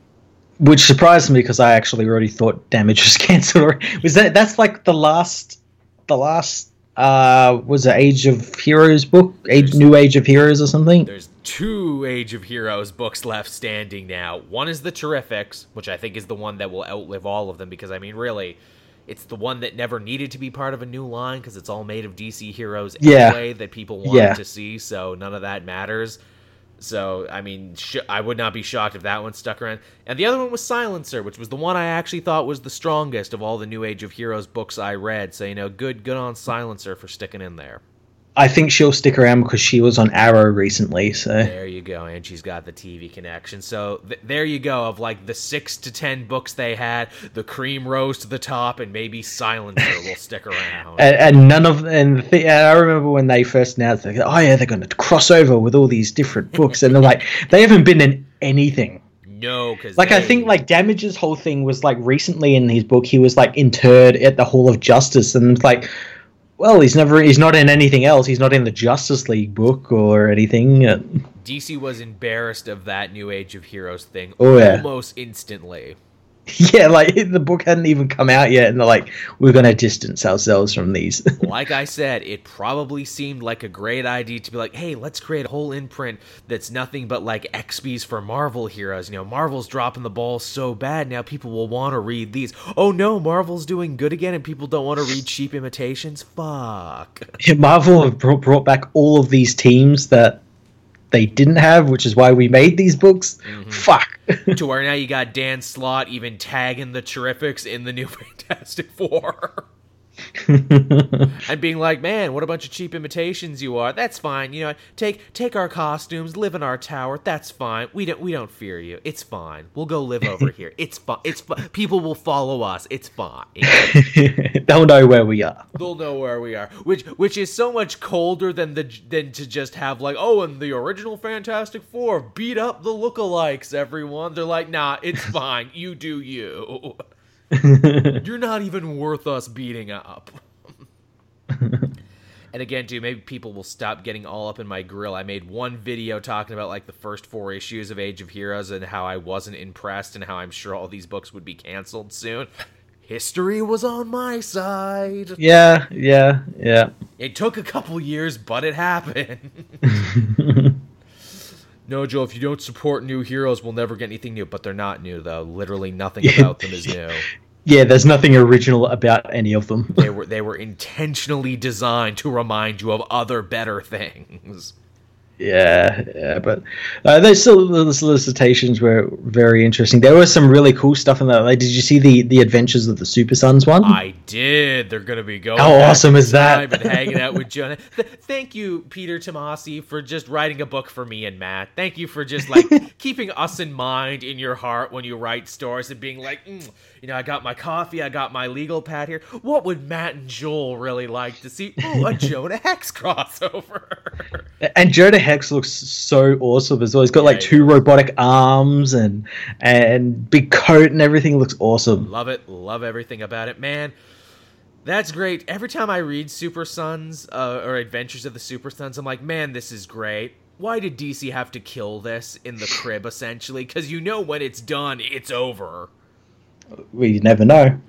Which surprised me because I actually already thought Damage was [LAUGHS] canceled. Was that that's like the last the last uh was it Age of Heroes book, Age, New Age of Heroes or something? There's two Age of Heroes books left standing now. One is the Terrifics, which I think is the one that will outlive all of them because I mean, really, it's the one that never needed to be part of a new line because it's all made of DC heroes Yeah. anyway that people wanted Yeah. to see, so none of that matters. So, I mean, sh- I would not be shocked if that one stuck around. And the other one was Silencer, which was the one I actually thought was the strongest of all the New Age of Heroes books I read. So, you know, good good on Silencer for sticking in there. I think she'll stick around because she was on Arrow recently. So There you go, and she's got the TV connection. So th- there you go. Of like the six to ten books they had, the cream rose to the top, and maybe Silencer will [LAUGHS] stick around. and, and none of and the and I remember when they first announced, like, oh yeah, they're going to cross over with all these different books, and they're like, [LAUGHS] they haven't been in anything. no, because Like I think like Damage's whole thing was like recently in his book he was like interred at the Hall of Justice and like well he's never he's not in anything else he's not in the Justice League book or anything DC was embarrassed of that New Age of Heroes thing Oh, yeah. almost instantly. [LAUGHS] yeah like [LAUGHS] the book hadn't even come out yet and they're like we're going to distance ourselves from these [LAUGHS] like I said, it probably seemed like a great idea to be like, hey, let's create a whole imprint that's nothing but like XPs for Marvel heroes. You know, Marvel's dropping the ball so bad now people will want to read these. Oh no, Marvel's doing good again and people don't want to read cheap imitations? Fuck. Yeah, Marvel have brought, brought back all of these teams that they didn't have which is why we made these books. Mm-hmm. Fuck. To where now you got Dan Slott even tagging the Terrifics in the new [LAUGHS] Fantastic Four. [LAUGHS] and being like, "Man, what a bunch of cheap imitations you are. That's fine. You know, take take our costumes, live in our tower. That's fine. We don't we don't fear you. It's fine. We'll go live over [LAUGHS] here. It's fine. It's fine. People will follow us. It's fine. [LAUGHS] they'll know where we are They'll know where we are. Which which is so much colder than the than to just have like, oh, and the original Fantastic Four beat up the lookalikes. Everyone, they're like, nah, it's fine. You do you. [LAUGHS] You're not even worth us beating up. [LAUGHS] and again, dude, maybe people will stop getting all up in my grill. I made one video talking about like the first four issues of Age of Heroes and how I wasn't impressed and how I'm sure all these books would be canceled soon. History was on my side. yeah yeah yeah It took a couple years, but it happened. [LAUGHS] no, Joe, if you don't support new heroes, we'll never get anything new. But they're not new, though. Literally nothing about them is new. [LAUGHS] Yeah, there's nothing original about any of them. They were they were intentionally designed to remind you of other better things. Yeah, yeah, but uh, those the solicitations were very interesting. There was some really cool stuff in that. Like, did you see the the Adventures of the Super Sons one? I did. They're gonna be going. How awesome is that? I've been hanging out with [LAUGHS] Jonah. Th- thank you, Peter Tomasi, for just writing a book for me and Matt. Thank you for just like [LAUGHS] keeping us in mind in your heart when you write stories and being like, mm, you know, I got my coffee, I got my legal pad here. What would Matt and Joel really like to see? Ooh, a [LAUGHS] Jonah Hex crossover. And Jonah Hex looks so awesome as well. He's got like he two robotic arms and and big coat and everything looks awesome. Love it. Love everything about it, man. That's great. Every time I read Super Sons uh, or Adventures of the Super Sons, I'm like, man, this is great. Why did DC have to kill this in the crib, essentially? Because you know when it's done, it's over. We never know.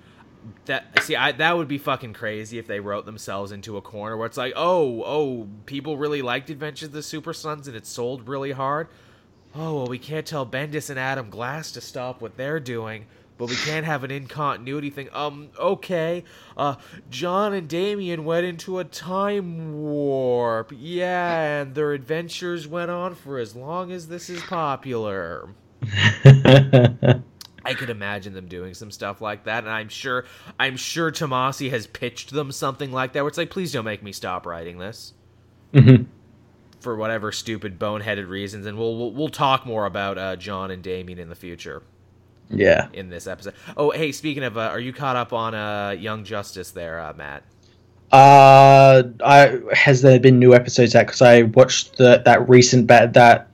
That see, I that would be fucking crazy if they wrote themselves into a corner where it's like, oh, oh, people really liked Adventures of the Super Sons and it sold really hard. Oh well, we can't tell Bendis and Adam Glass to stop what they're doing, but we can't have an incontinuity thing. Um, okay. Uh, Jon and Damian went into a time warp. Yeah, and their adventures went on for as long as this is popular. [LAUGHS] I could imagine them doing some stuff like that, and I'm sure I'm sure Tomasi has pitched them something like that where it's like, please don't make me stop writing this. Mhm. For whatever stupid boneheaded reasons, and we'll we'll, we'll talk more about uh, Jon and Damian in the future Yeah. in this episode. Oh, hey, speaking of, uh, are you caught up on uh, Young Justice there, uh, Matt? Uh, I has there been new episodes out? Because I watched the that recent bat that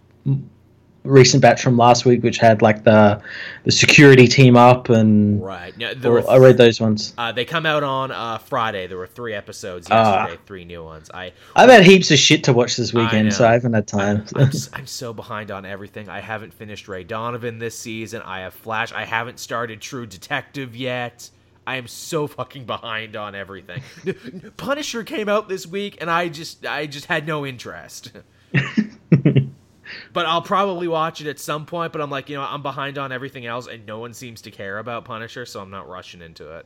recent batch from last week, which had like the the security team up, and Right. No, there were I read those ones. uh, they come out on uh, Friday. There were three episodes Ah. yesterday, three new ones. I I've had heaps of shit to watch this I weekend, so. I haven't had time. I'm, [LAUGHS] s- I'm so behind on everything. I haven't finished Ray Donovan this season. I have Flash. I haven't started True Detective yet. I am so fucking behind on everything. [LAUGHS] Punisher came out this week, and I just I just had no interest. [LAUGHS] but I'll probably watch it at some point. But I'm like, you know, I'm behind on everything else, and no one seems to care about Punisher, so I'm not rushing into it.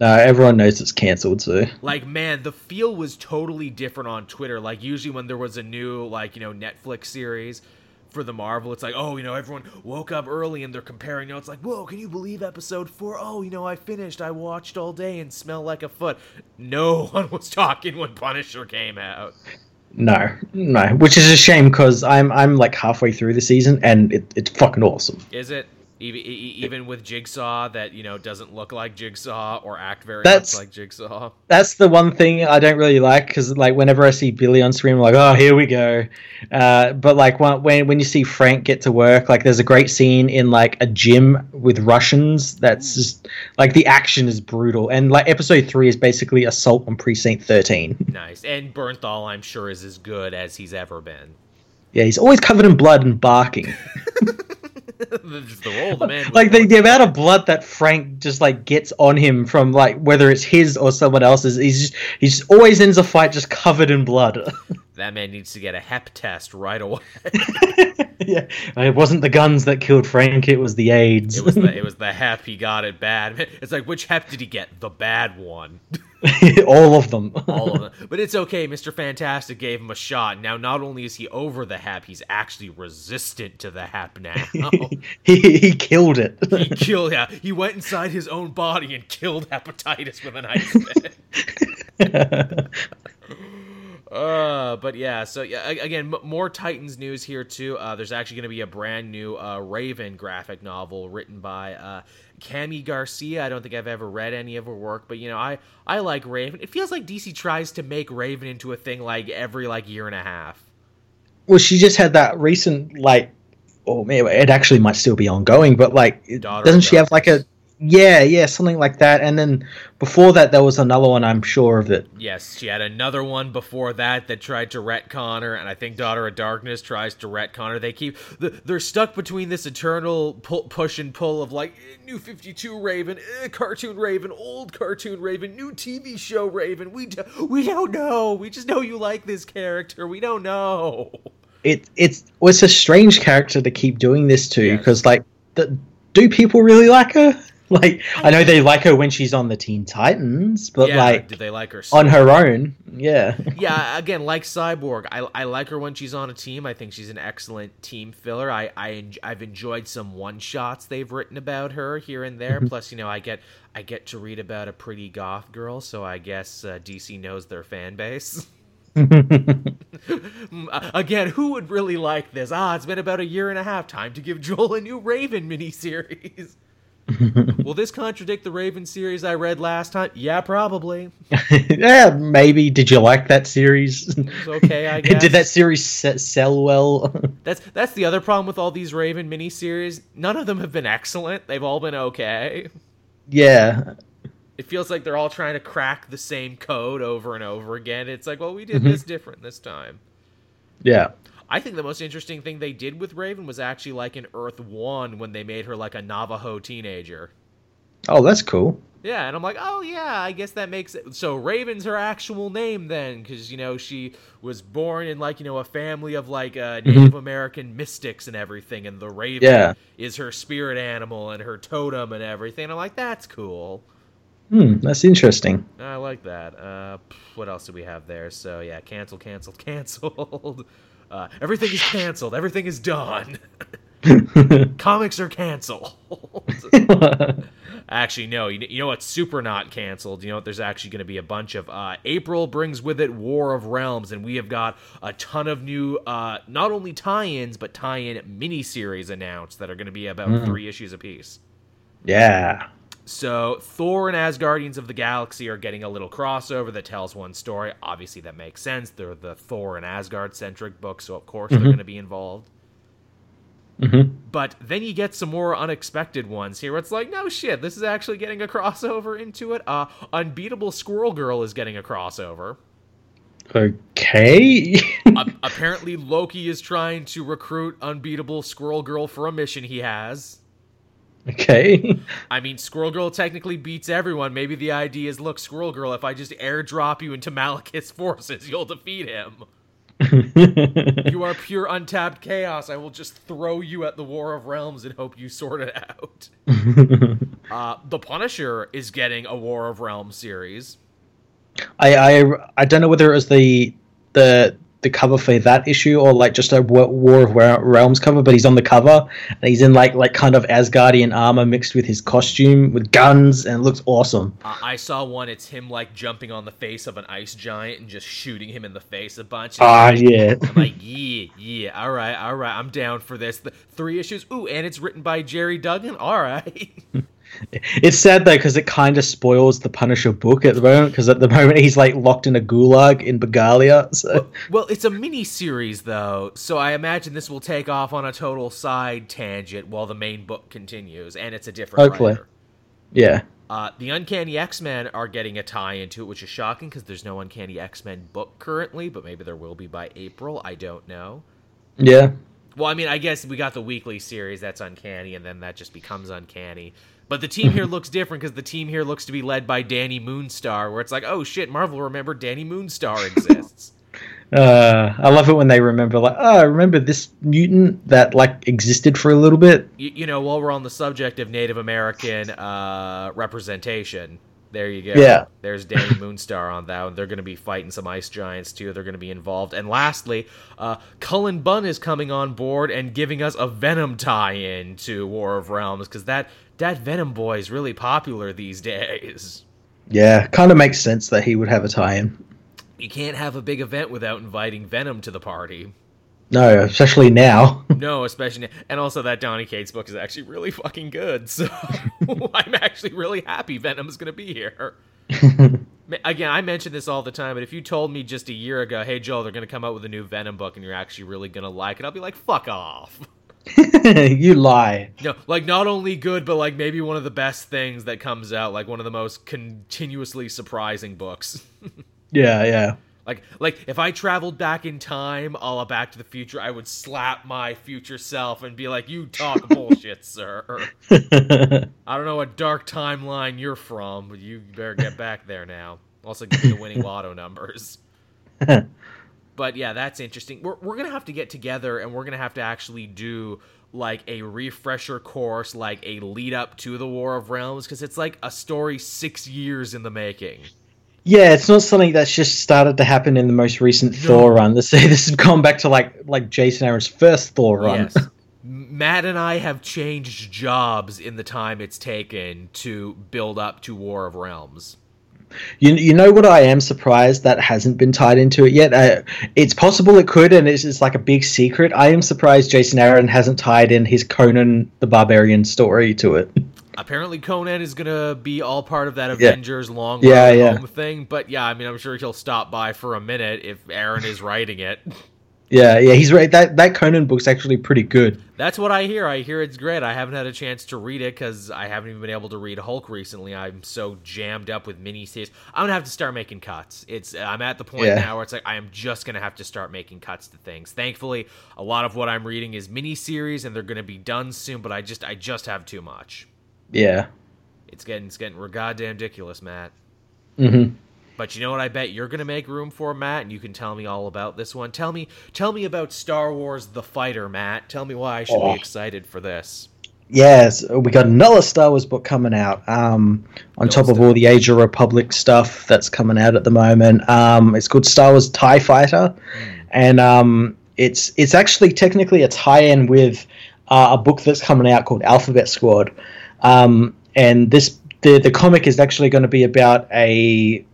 No, everyone knows it's cancelled, so. Like, man, the feel was totally different on Twitter. Like, usually when there was a new, like, you know, Netflix series for the Marvel, it's like, oh, you know, everyone woke up early and they're comparing notes. Like, whoa, can you believe episode four? Oh, you know, I finished. I watched all day and smell like a foot. No [LAUGHS] one was talking when Punisher came out. No, no, which is a shame because I'm I'm like halfway through the season and it, it's fucking awesome. Is it? Even, even with Jigsaw, that you know doesn't look like Jigsaw or act very That's- much like Jigsaw. That's the one thing I don't really like because like whenever I see Billy on screen, I'm like, oh, here we go. Uh, but like when when you see Frank get to work, like there's a great scene in like a gym with Russians. That's just like the action is brutal, and like episode three is basically assault on Precinct 13. [LAUGHS] Nice, and Bernthal, I'm sure, is as good as he's ever been. yeah, he's always covered in blood and barking. [LAUGHS] [LAUGHS] Just the role the man. [LAUGHS] like the, the amount of blood that Frank just like gets on him from like whether it's his or someone else's, he's just, he just always ends a fight just covered in blood. [LAUGHS] That man needs to get a hep test right away. yeah, it wasn't the guns that killed Frank; it was the AIDS. It was the it was the hep he got it bad. It's like which hep did he get? The bad one. [LAUGHS] all of them. All of them. But it's okay. Mr. Fantastic gave him a shot. Now not only is he over the hap, he's actually resistant to the hap now. [LAUGHS] he he killed it. he killed yeah. He went inside his own body and killed hepatitis with an ice. [LAUGHS] Uh, but yeah, so yeah, again, m- more Titans news here too. Uh, there's actually going to be a brand new uh, Raven graphic novel written by uh, Kami Garcia. I don't think I've ever read any of her work, but you know, I I like Raven. It feels like DC tries to make Raven into a thing like every like year and a half. well, she just had that recent like, oh man, it actually might still be ongoing, but like, Daughter doesn't she have like a yeah, yeah, something like that? And then before that, there was another one. I'm sure of it. Yes, she had another one before that that tried to retcon her, and I think Daughter of Darkness tries to retcon her. They keep they're stuck between this eternal pull, push and pull of like new Fifty Two Raven, eh, cartoon Raven, old cartoon Raven, new TV show Raven. We do, we don't know. We just know you like this character. We don't know. it it's well, it's a strange character to keep doing this to Yes. because like the, do people really like her [LAUGHS] like i know they like her when she's on the teen titans but yeah, like do they like her? so on her own yeah [LAUGHS] yeah, again, like Cyborg, I, I like her when she's on a team. I think she's an excellent team filler. I, I I've enjoyed some one shots they've written about her here and there. Plus, you know, I get I get to read about a pretty goth girl, so I guess uh, DC knows their fan base. [LAUGHS] Uh, Again, who would really like this? Ah, it's been about a year and a half. Time to give Joel a new Raven miniseries. [LAUGHS] Will this contradict the Raven series I read last time? Yeah, probably. [LAUGHS] yeah maybe did you like that series okay, I [LAUGHS] guess. did that series sell well That's that's the other problem with all these Raven miniseries. None of them have been excellent. They've all been okay. yeah It feels like they're all trying to crack the same code over and over again. It's like, well, we did mm-hmm. this different this time. yeah I think the most interesting thing they did with Raven was actually like in Earth One when they made her like a Navajo teenager. oh that's cool Yeah, and I'm like, oh yeah, I guess that makes it. So Raven's her actual name then, because you know she was born in like you know a family of like uh, Native American mystics and everything, and the Raven Yeah. is her spirit animal and her totem and everything. I'm like, that's cool. hmm that's interesting I like that. Uh, what else do we have there? So yeah, cancel, [LAUGHS] canceled, canceled. Uh, everything is canceled. Everything is done. [LAUGHS] Comics are canceled. [LAUGHS] Actually, no. You, you know what's super not canceled? You know what? There's actually going to be a bunch of. Uh, April brings with it War of Realms, and we have got a ton of new, uh, not only tie-ins but tie-in miniseries announced that are going to be about three issues apiece. yeah So Thor and Asgardians of the Galaxy are getting a little crossover that tells one story. Obviously, that makes sense. They're the Thor and Asgard centric book, so of course they're going to be involved. Mhm. But then you get some more unexpected ones here. It's like, no shit, this is actually getting a crossover into it. Uh, Unbeatable Squirrel Girl is getting a crossover. okay [LAUGHS] apparently, Loki is trying to recruit Unbeatable Squirrel Girl for a mission he has. Okay. I mean, Squirrel Girl technically beats everyone. Maybe the idea is, look, Squirrel Girl, if I just airdrop you into Malekith's forces, you'll defeat him. [LAUGHS] you are pure untapped chaos. I will just throw you at the War of Realms and hope you sort it out. [LAUGHS] uh, the Punisher is getting a War of Realms series. I, I I don't know whether it was the the the cover for that issue or like just a War of Realms cover, but he's on the cover and he's in like like kind of Asgardian armor mixed with his costume with guns and looks awesome. Uh, I saw one. It's him like jumping on the face of an ice giant and just shooting him in the face a bunch. Ah, uh, yeah. I'm like, [LAUGHS] yeah, yeah. All right, all right. I'm down for this. The three issues. Ooh, and it's written by Gerry Duggan. All right. [LAUGHS] It's sad though because it kind of spoils the Punisher book at the moment because at the moment he's like locked in a gulag in Bagalia. So. Well, well, it's a mini series though, so I imagine this will take off on a total side tangent while the main book continues, and it's a different Hopefully. writer. Yeah. Uh, the Uncanny X Men are getting a tie into it, which is shocking because there's no Uncanny X Men book currently, but maybe there will be by April. I don't know. Yeah. Well, I mean, I guess we got the weekly series that's Uncanny, and then that just becomes Uncanny. But the team here [LAUGHS] looks different because the team here looks to be led by Dani Moonstar, where it's like, oh shit, Marvel remember Dani Moonstar [LAUGHS] exists. uh, I love it when they remember, like, oh, I remember this mutant that like existed for a little bit. You, you know, while we're on the subject of Native American uh, representation, there you go. Yeah. There's Dani Moonstar on that one. They're going to be fighting some ice giants too. They're going to be involved. And lastly, uh, Cullen Bunn is coming on board and giving us a Venom tie-in to War of Realms because that that Venom boy is really popular these days. Yeah, kind of makes sense that he would have a tie-in. You can't have a big event without inviting Venom to the party. No, especially now. [LAUGHS] no, especially now. and also that Donny Cates book is actually really fucking good. So [LAUGHS] [LAUGHS] I'm actually really happy Venom's gonna be here. Again, I mention this all the time, but if you told me just a year ago, "Hey Joel, they're gonna come out with a new Venom book, and you're actually really gonna like it," I'll be like, "Fuck off." [LAUGHS] you lie. No, like not only good, but like maybe one of the best things that comes out, like one of the most continuously surprising books. [LAUGHS] yeah, yeah. Like, like if I traveled back in time, a la Back to the Future, I would slap my future self and be like, "You talk [LAUGHS] bullshit, sir." I don't know what dark timeline you're from, but you better get back there now. Also, give me the winning lotto numbers. But yeah, that's interesting. We're we're gonna have to get together, and we're gonna have to actually do like a refresher course, like a lead up to the War of Realms, because it's like a story six years in the making. Yeah, it's not something that's just started to happen in the most recent no. Thor run. This [LAUGHS] this has gone back to like like Jason Aaron's first Thor run. Yes. Matt and I have changed jobs in the time it's taken to build up to War of Realms. You, you know what I am surprised that hasn't been tied into it yet. Uh, it's possible it could, and it's, it's like a big secret. I am surprised Jason Aaron hasn't tied in his Conan the Barbarian story to it. [LAUGHS] apparently Conan is gonna be all part of that Avengers yeah. long yeah, yeah. home thing. But yeah, I mean, I'm sure he'll stop by for a minute if Aaron is writing it. [LAUGHS] Yeah, yeah, he's right. That that Conan book's actually pretty good. That's what I hear. I hear it's great. I haven't had a chance to read it because I haven't even been able to read Hulk recently. I'm so jammed up with miniseries. I'm gonna have to start making cuts. It's I'm at the point yeah. now where it's like I am just gonna have to start making cuts to things. Thankfully, a lot of what I'm reading is miniseries, and they're gonna be done soon. But I just I just have too much. Yeah. It's getting it's getting goddamn ridiculous, Matt. Mm-hmm. But you know what? I bet you're gonna make room for Matt, and you can tell me all about this one. Tell me, tell me about Star Wars: The Fighter, Matt. Tell me why I should oh. be excited for this. Yes, we got another Star Wars book coming out. Um, on top of all the Age of Republic stuff that's coming out at the moment. Um, it's called Star Wars Tie Fighter, mm. and um, it's it's actually technically a tie-in with uh, a book that's coming out called Alphabet Squad. Um, and this the the comic is actually going to be about a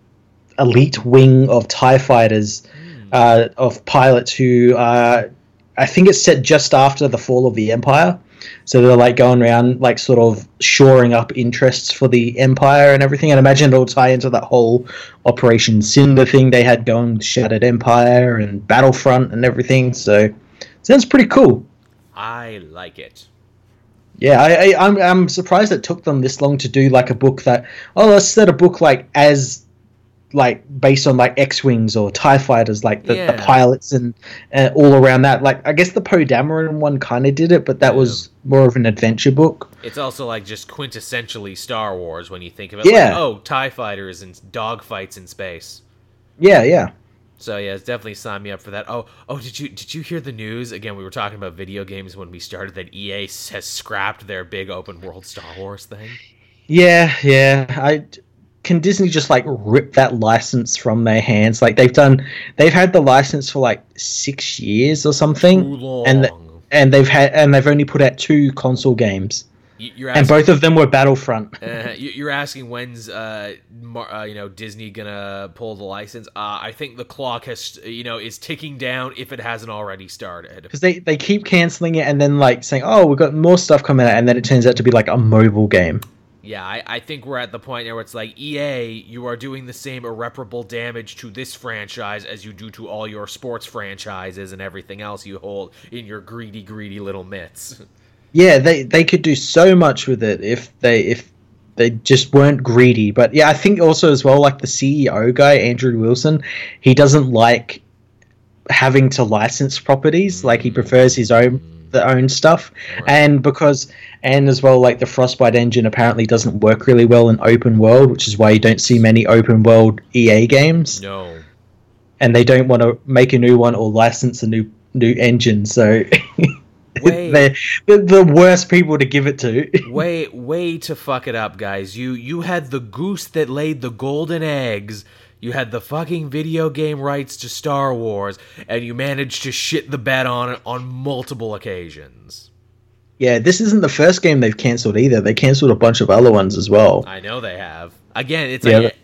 elite wing of Tie fighters, mm. uh, of pilots who uh, I think it's set just after the fall of the Empire. So they're like going around, like sort of shoring up interests for the Empire and everything. And imagine it'll tie into that whole Operation Cinder thing they had going, Shattered Empire and Battlefront and everything. So sounds pretty cool. I like it. Yeah, I, I, I'm I'm surprised it took them this long to do like a book that oh let's set a book like as like based on like X-wings or Tie fighters, like the, Yeah. the pilots and uh, all around that. Like I guess the Poe Dameron one kind of did it, but that Yeah. was more of an adventure book. It's also like just quintessentially Star Wars when you think of it. Yeah. Like, oh, TIE fighters and dogfights in space. Yeah, yeah. So yeah, it's definitely signed me up for that. Oh, oh, did you did you hear the news? Again, we were talking about video games when we started that EA has scrapped their big open world Star Wars thing. Yeah, yeah. I can Disney just like rip that license from their hands? Like they've done, they've had the license for like six years or something, and the- and they've had and they've only put out two console games, you're and both of them were Battlefront. [LAUGHS] uh, you- you're asking when's uh, Mar- uh, you know Disney gonna pull the license? Uh, I think the clock has you know is ticking down if it hasn't already started. Because they, they keep canceling it and then like saying, oh, we've got more stuff coming out, and then it turns out to be like a mobile game. Yeah, I, I think we're at the point now where it's like EA, you are doing the same irreparable damage to this franchise as you do to all your sports franchises and everything else you hold in your greedy, greedy little mitts. [LAUGHS] Yeah, they they could do so much with it if they if they just weren't greedy. But yeah, I think also as well, like the CEO guy, Andrew Wilson, he doesn't like having to license properties. Like he mm. prefers his own the own stuff, Right. and because and as well, like the Frostbite engine apparently doesn't work really well in open world, which is why you don't see many open world EA games, No. and they don't want to make a new one or license a new new engine. So. [LAUGHS] They're, they're the worst people to give it to. [LAUGHS] way way to fuck it up guys you you had the goose that laid the golden eggs you had the fucking video game rights to star wars and you managed to shit the bed on it on multiple occasions Yeah, this isn't the first game they've cancelled either. They cancelled a bunch of other ones as well. i know they have again it's Yeah, like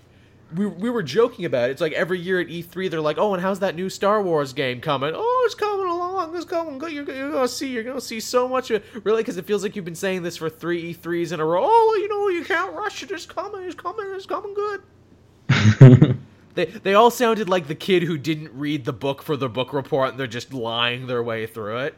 we, we were joking about it. It's like every year at E3, they're like, "Oh, and how's that new Star Wars game coming? Oh, it's coming along. It's coming. You're, you're gonna see. You're gonna see so much. Of, really, because it feels like you've been saying this for three E3s in a row. Oh, you know, you can't rush it. It's coming. It's coming. It's coming good. [LAUGHS] They they all sounded like the kid who didn't read the book for the book report, and they're just lying their way through it.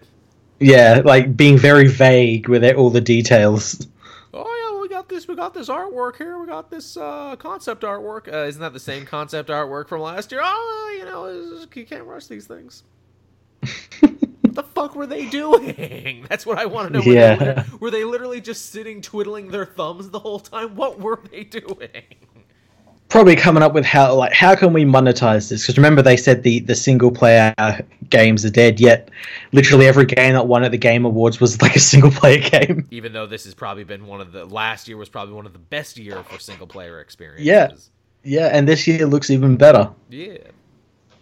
yeah, like being very vague with it, all the details. Oh yeah, we got this. We got this artwork here. We got this uh, concept artwork. Uh, isn't that the same concept artwork from last year? Oh, you know, you can't rush these things. what the fuck were they doing? [LAUGHS] That's what I want to know. Were, Yeah. they, were they literally just sitting twiddling their thumbs the whole time? What were they doing? Probably coming up with how like how can we monetize this? Because remember they said the the single player games are dead. Yet literally every game that won at the Game Awards was like a single player game. Even though this has probably been one of the last year was probably one of the best year for single player experiences. Yeah. Yeah, and this year looks even better. Yeah.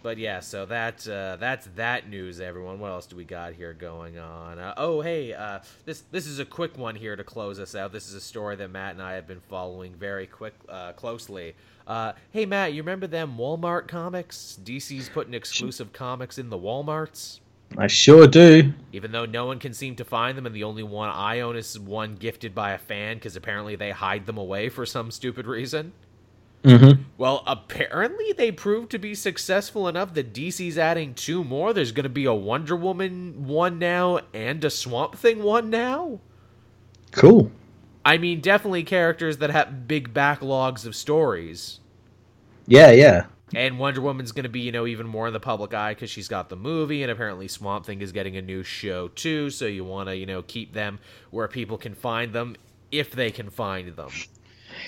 But yeah, so that uh, that's that news, everyone. What else do we got here going on? Uh, oh, hey, uh, this this is a quick one here to close us out. This is a story that Matt and I have been following very quick uh, closely. Uh, hey, Matt, you remember them Walmart comics? DC's putting exclusive comics in the WalMarts. I sure do. Even though no one can seem to find them, and the only one I own is one gifted by a fan because apparently they hide them away for some stupid reason. Mm-hmm. Well, apparently they proved to be successful enough that DC's adding two more. There's going to be a Wonder Woman one now and a Swamp Thing one now. Cool. I mean, definitely characters that have big backlogs of stories. Yeah, yeah. And Wonder Woman's going to be, you know, even more in the public eye because she's got the movie, and apparently Swamp Thing is getting a new show too. So you want to, you know, keep them where people can find them if they can find them.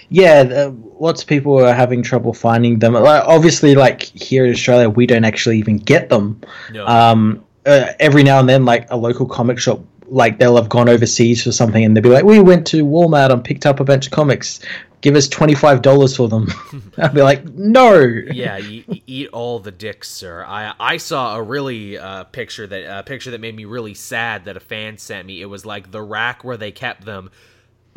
Yeah, uh, lots of people are having trouble finding them. Like, obviously, like here in Australia, we don't actually even get them. No, Um, uh, every now and then, like a local comic shop, like they'll have gone overseas for something, and they'll be like, "We went to Walmart and picked up a bunch of comics. Give us twenty five dollars for them." [LAUGHS] [LAUGHS] I'll be like, "No." yeah, you, you eat all the dicks, sir. I I saw a really uh, picture that a picture that made me really sad that a fan sent me. It was like the rack where they kept them.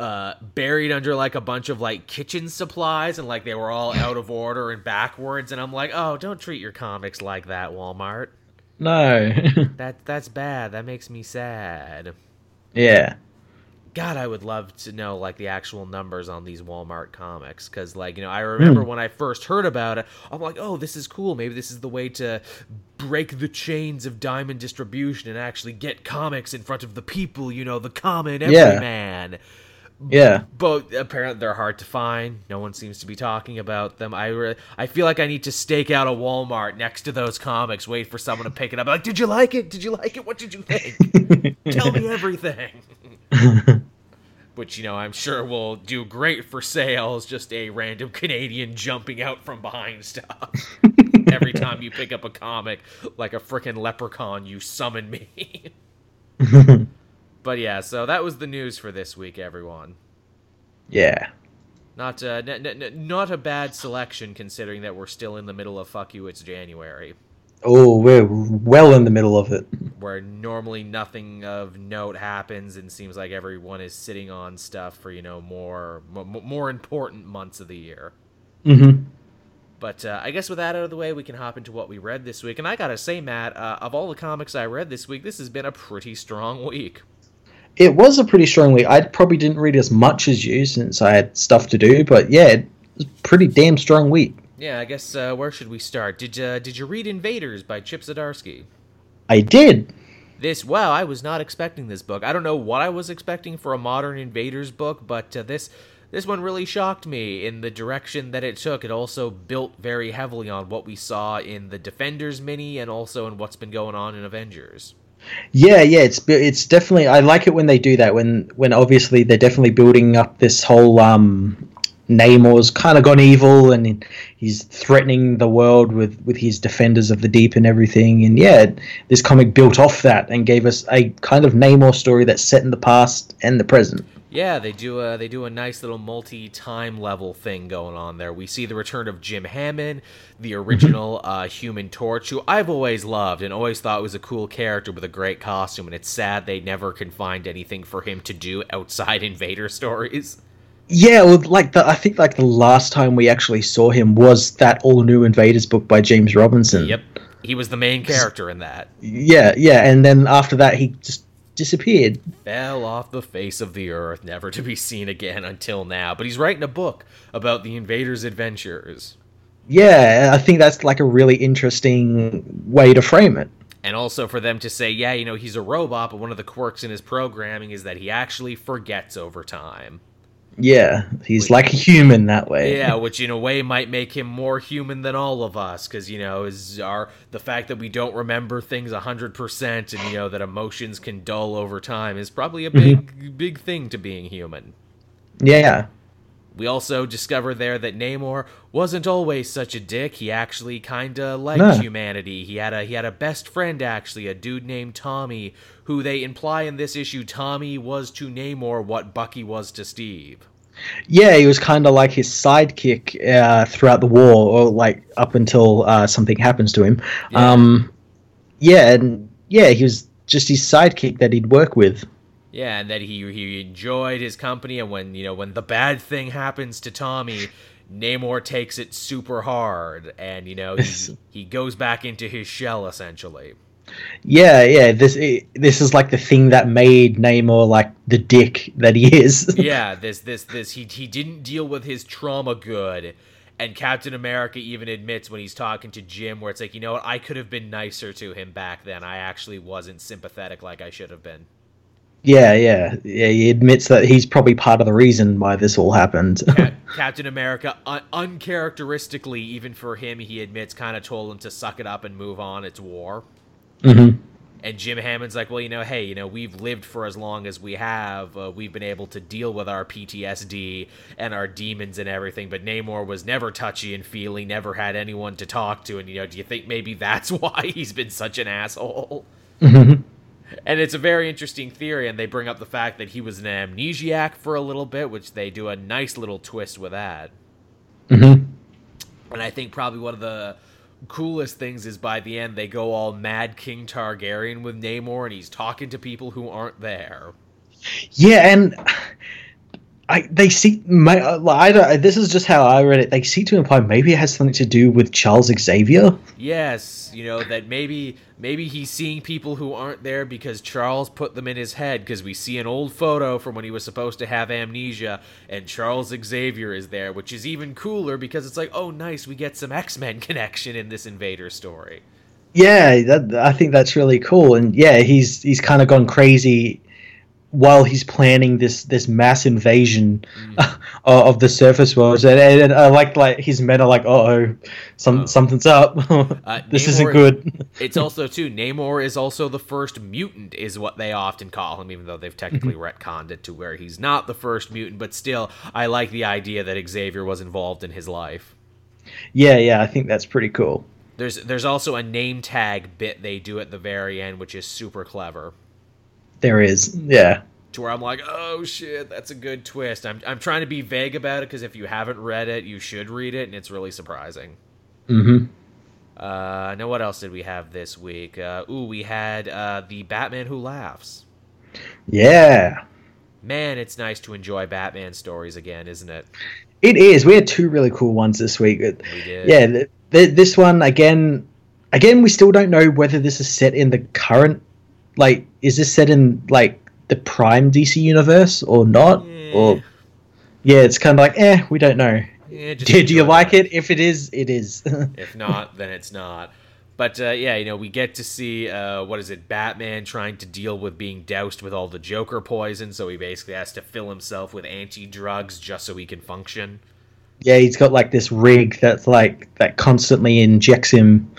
Uh, buried under like a bunch of like kitchen supplies and like they were all out of order and backwards and I'm like, oh, don't treat your comics like that, Walmart. No. [LAUGHS] That that's bad. That makes me sad. yeah. God, I would love to know like the actual numbers on these Walmart comics because, like, you know, I remember when I first heard about it, I'm like, oh, this is cool. Maybe this is the way to break the chains of diamond distribution and actually get comics in front of the people, you know, the common everyman. Yeah. But apparently they're hard to find. No one seems to be talking about them. I re- I feel like I need to stake out a Walmart next to those comics, wait for someone to pick it up. Like, did you like it? Did you like it? What did you think? [LAUGHS] Tell me everything. [LAUGHS] Which, you know, I'm sure will do great for sales, just a random Canadian jumping out from behind stuff. [LAUGHS] Every time you pick up a comic, like a freaking leprechaun, you summon me. But yeah, so that was the news for this week, everyone. Yeah. Not uh, n- n- not a bad selection considering that we're still in the middle of fuck you it's January, Oh, we're well in the middle of it. where normally nothing of note happens and seems like everyone is sitting on stuff for you know more m- more important months of the year. Mm-hmm. But uh, I guess with that out of the way, we can hop into what we read this week. And I gotta say, Matt, uh, of all the comics I read this week, this has been a pretty strong week. It was a pretty strong week. I probably didn't read as much as you since I had stuff to do, but yeah, it was a pretty damn strong week. Yeah, I guess uh, where should we start? Did uh, did you read Invaders by Chip Zdarsky? I did. This wow, I was not expecting this book. I don't know what I was expecting for a modern Invaders book, but uh, this this one really shocked me in the direction that it took. It also built very heavily on what we saw in the Defenders mini and also in what's been going on in Avengers. Yeah, yeah, it's it's definitely. I like it when they do that. When when obviously they're definitely building up this whole um, Namor's kind of gone evil and he's threatening the world with with his defenders of the deep and everything. And yeah, this comic built off that and gave us a kind of Namor story that's set in the past and the present. Yeah, they do a they do a nice little multi-time level thing going on there. We see the return of Jim Hammond, the original uh, Human Torch, who I've always loved and always thought was a cool character with a great costume. And it's sad they never can find anything for him to do outside [LAUGHS] Invader stories. Yeah, well, like the I think like the last time we actually saw him was that all new Invaders book by James Robinson. Yep, he was the main character in that. Yeah, yeah, and then after that he just disappeared. Fell off the face of the earth, never to be seen again until now. But he's writing a book about the Invaders' adventures. Yeah, I think that's like a really interesting way to frame it. And also for them to say, yeah, you know, he's a robot, but one of the quirks in his programming is that he actually forgets over time. Yeah, he's like a human that way. Yeah, which in a way might make him more human than all of us, because you know, is our the fact that we don't remember things hundred percent, and you know that emotions can dull over time, is probably a mm-hmm. big, big thing to being human. Yeah. We also discover there that Namor wasn't always such a dick. He actually kind of liked No. humanity. He had a he had a best friend actually, a dude named Tommy, who they imply in this issue Tommy was to Namor what Bucky was to Steve. Yeah, he was kind of like his sidekick uh, throughout the war, or like up until uh, something happens to him. Yeah. Um, yeah, and yeah, he was just his sidekick that he'd work with. Yeah, and that he he enjoyed his company, and when you know when the bad thing happens to Tommy, Namor takes it super hard, and you know he, [LAUGHS] he goes back into his shell essentially. Yeah, yeah. This i this is like the thing that made Namor like the dick that he is. [LAUGHS] yeah, this this this he he didn't deal with his trauma good. And Captain America even admits when he's talking to Jim, where it's like, you know what, I could have been nicer to him back then. I actually wasn't sympathetic like I should have been. yeah, yeah, yeah. He admits that he's probably part of the reason why this all happened. [LAUGHS] Cap- Captain America, un- uncharacteristically, even for him, he admits, kind of told him to suck it up and move on. It's war. Hmm And Jim Hammond's like, well, you know, hey, you know, we've lived for as long as we have. Uh, we've been able to deal with our PTSD and our demons and everything. But Namor was never touchy and feely, never had anyone to talk to. And, you know, do you think maybe that's [LAUGHS] why he's been such an asshole? hmm And it's a very interesting theory. And they bring up the fact that he was an amnesiac for a little bit, which they do a nice little twist with that. hmm And I think probably one of the coolest things is by the end they go all mad King Targaryen with Namor and he's talking to people who aren't there. Yeah, and I they see my uh, I don't, this is just how I read it. They seem to imply maybe it has something to do with Charles Xavier. Yes, you know that maybe maybe he's seeing people who aren't there because Charles put them in his head because we see an old photo from when he was supposed to have amnesia and Charles Xavier is there, which is even cooler because it's like, "Oh, nice, we get some X-Men [LAUGHS] connection in this Invader story." Yeah, that, I think that's really cool. And yeah, he's he's kind of gone crazy while he's planning this this mass invasion mm. [LAUGHS] of the surface worlds, and, and, and like like his men are like, oh, some oh. something's up. [LAUGHS] uh, this Namor, isn't good. [LAUGHS] it's also too. Namor is also the first mutant, is what they often call him, even though they've technically mm-hmm. retconned it to where he's not the first mutant. But still, I like the idea that Xavier was involved in his life. Yeah, yeah, I think that's pretty cool. There's there's also a name tag bit they do at the very end, which is super clever. There is, yeah. To where I'm like, oh shit, that's a good twist. I'm I'm trying to be vague about it because if you haven't read it, you should read it, and it's really surprising. Mm-hmm. Uh, now what else did we have this week? Uh, ooh, we had uh, the Batman Who Laughs. Yeah. Man, it's nice to enjoy Batman stories again, isn't it? It is. We had two really cool ones this week. We did. Yeah, th- th- this one again. Again, we still don't know whether this is set in the current like is this set in like the prime DC universe or not? Yeah. Or yeah, it's kind of like eh, we don't know. Yeah, do, do you like it? If it is, it is. [LAUGHS] if not, then it's not. But uh, yeah, you know, we get to see uh, what is it? Batman trying to deal with being doused with all the Joker poison, so he basically has to fill himself with anti drugs just so he can function. Yeah, he's got like this rig that's like that constantly injects him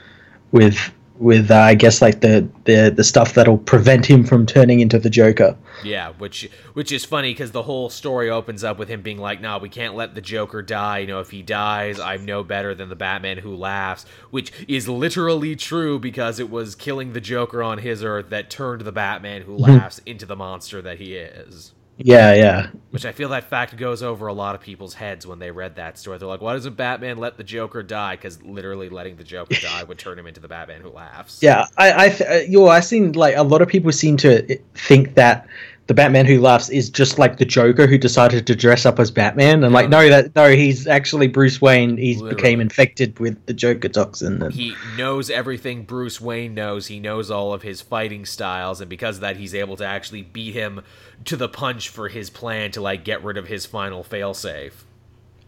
with with uh, I guess like the, the the stuff that'll prevent him from turning into the Joker. Yeah, which which is funny because the whole story opens up with him being like, "No, we can't let the Joker die. You know, if he dies, I'm no better than the Batman who laughs," which is literally true because it was killing the Joker on his Earth that turned the Batman who laughs into the monster that he is. Yeah, yeah. Which I feel that fact goes over a lot of people's heads when they read that story. They're like, "Why doesn't Batman let the Joker die?" Because literally letting the Joker [LAUGHS] die would turn him into the Batman who laughs. Yeah, I, I, uh, you know, I seen like a lot of people seem to uh, think that the Batman who laughs is just like the Joker who decided to dress up as Batman, and like, no, that no, he's actually Bruce Wayne. He became infected with the Joker toxin. And... He knows everything Bruce Wayne knows. He knows all of his fighting styles, and because of that, he's able to actually beat him to the punch for his plan to like get rid of his final failsafe.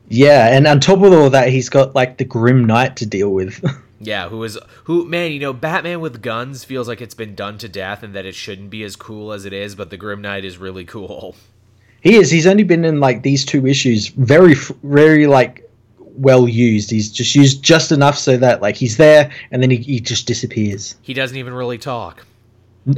Yeah, and on top of all that, he's got like the Grim Knight to deal with. [LAUGHS] yeah, who is who? Man, you know, Batman with guns feels like it's been done to death, and that it shouldn't be as cool as it is. But the Grim Knight is really cool. He is. He's only been in like these two issues, very, very like well used. He's just used just enough so that like he's there, and then he, he just disappears. He doesn't even really talk.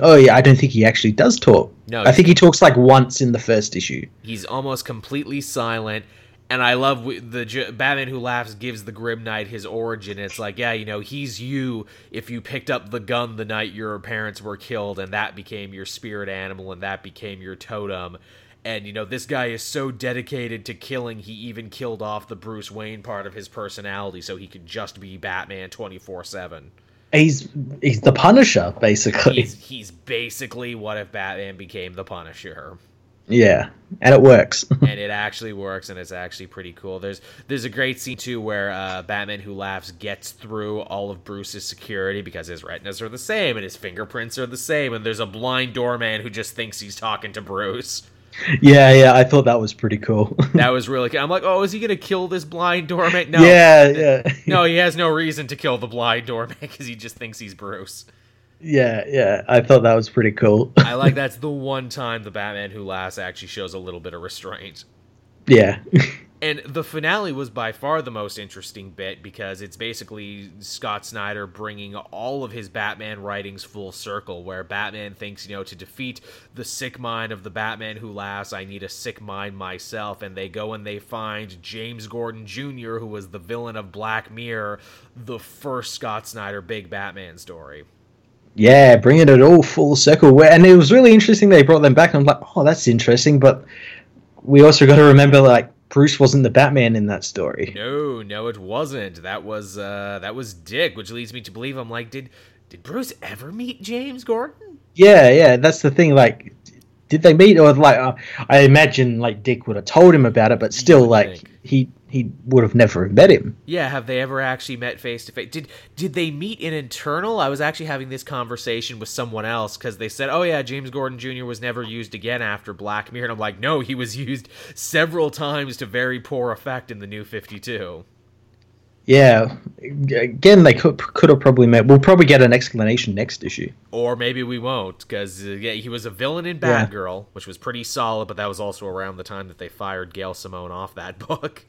Oh yeah, I don't think he actually does talk. No, I think he talks like once in the first issue. He's almost completely silent, and I love the Batman Who Laughs gives the Grim Knight his origin. It's like, yeah, you know, he's you if you picked up the gun the night your parents were killed, and that became your spirit animal, and that became your totem. And you know, this guy is so dedicated to killing, he even killed off the Bruce Wayne part of his personality, so he could just be Batman twenty four seven he's he's the Punisher basically. He's, he's basically what if Batman became the Punisher. Yeah, and it works. [LAUGHS] and it actually works, and it's actually pretty cool. There's there's a great scene too where uh, Batman Who Laughs gets through all of Bruce's security because his retinas are the same and his fingerprints are the same, and there's a blind doorman who just thinks he's talking to Bruce yeah, yeah, I thought that was pretty cool. [LAUGHS] that was really cool. I'm like, oh, is he gonna kill this blind doorman? No, yeah, [LAUGHS] yeah. no, he has no reason to kill the blind doorman because he just thinks he's Bruce. Yeah, yeah, I thought that was pretty cool. [LAUGHS] I like that's the one time the Batman Who Laughs actually shows a little bit of restraint. Yeah. [LAUGHS] And the finale was by far the most interesting bit because it's basically Scott Snyder bringing all of his Batman writings full circle, where Batman thinks, you know, to defeat the sick mind of the Batman who laughs, I need a sick mind myself. And they go and they find James Gordon Jr., who was the villain of Black Mirror, the first Scott Snyder big Batman story. Yeah, bringing it all full circle. And it was really interesting they brought them back. And I'm like, oh, that's interesting. But we also got to remember, like, Bruce wasn't the Batman in that story. No, no, it wasn't. That was uh, that was Dick, which leads me to believe I'm like, did did Bruce ever meet James Gordon? Yeah, yeah, that's the thing. Like, did they meet or like? Uh, I imagine like Dick would have told him about it, but still, like think. he he would have never met him. Yeah, have they ever actually met face to face? Did did they meet in Eternal? I was actually having this conversation with someone else because they said, "Oh yeah, James Gordon Jr. was never used again after Black Mirror," and I'm like, "No, he was [LAUGHS] used several times to very poor effect in the New Fifty Two. yeah, again they could could have probably met. We'll probably get an explanation next issue. Or maybe we won't, because uh, yeah, he was a villain in Yeah. Batgirl, which was pretty solid, but that was also around the time that they fired Gail Simone off that [LAUGHS] book.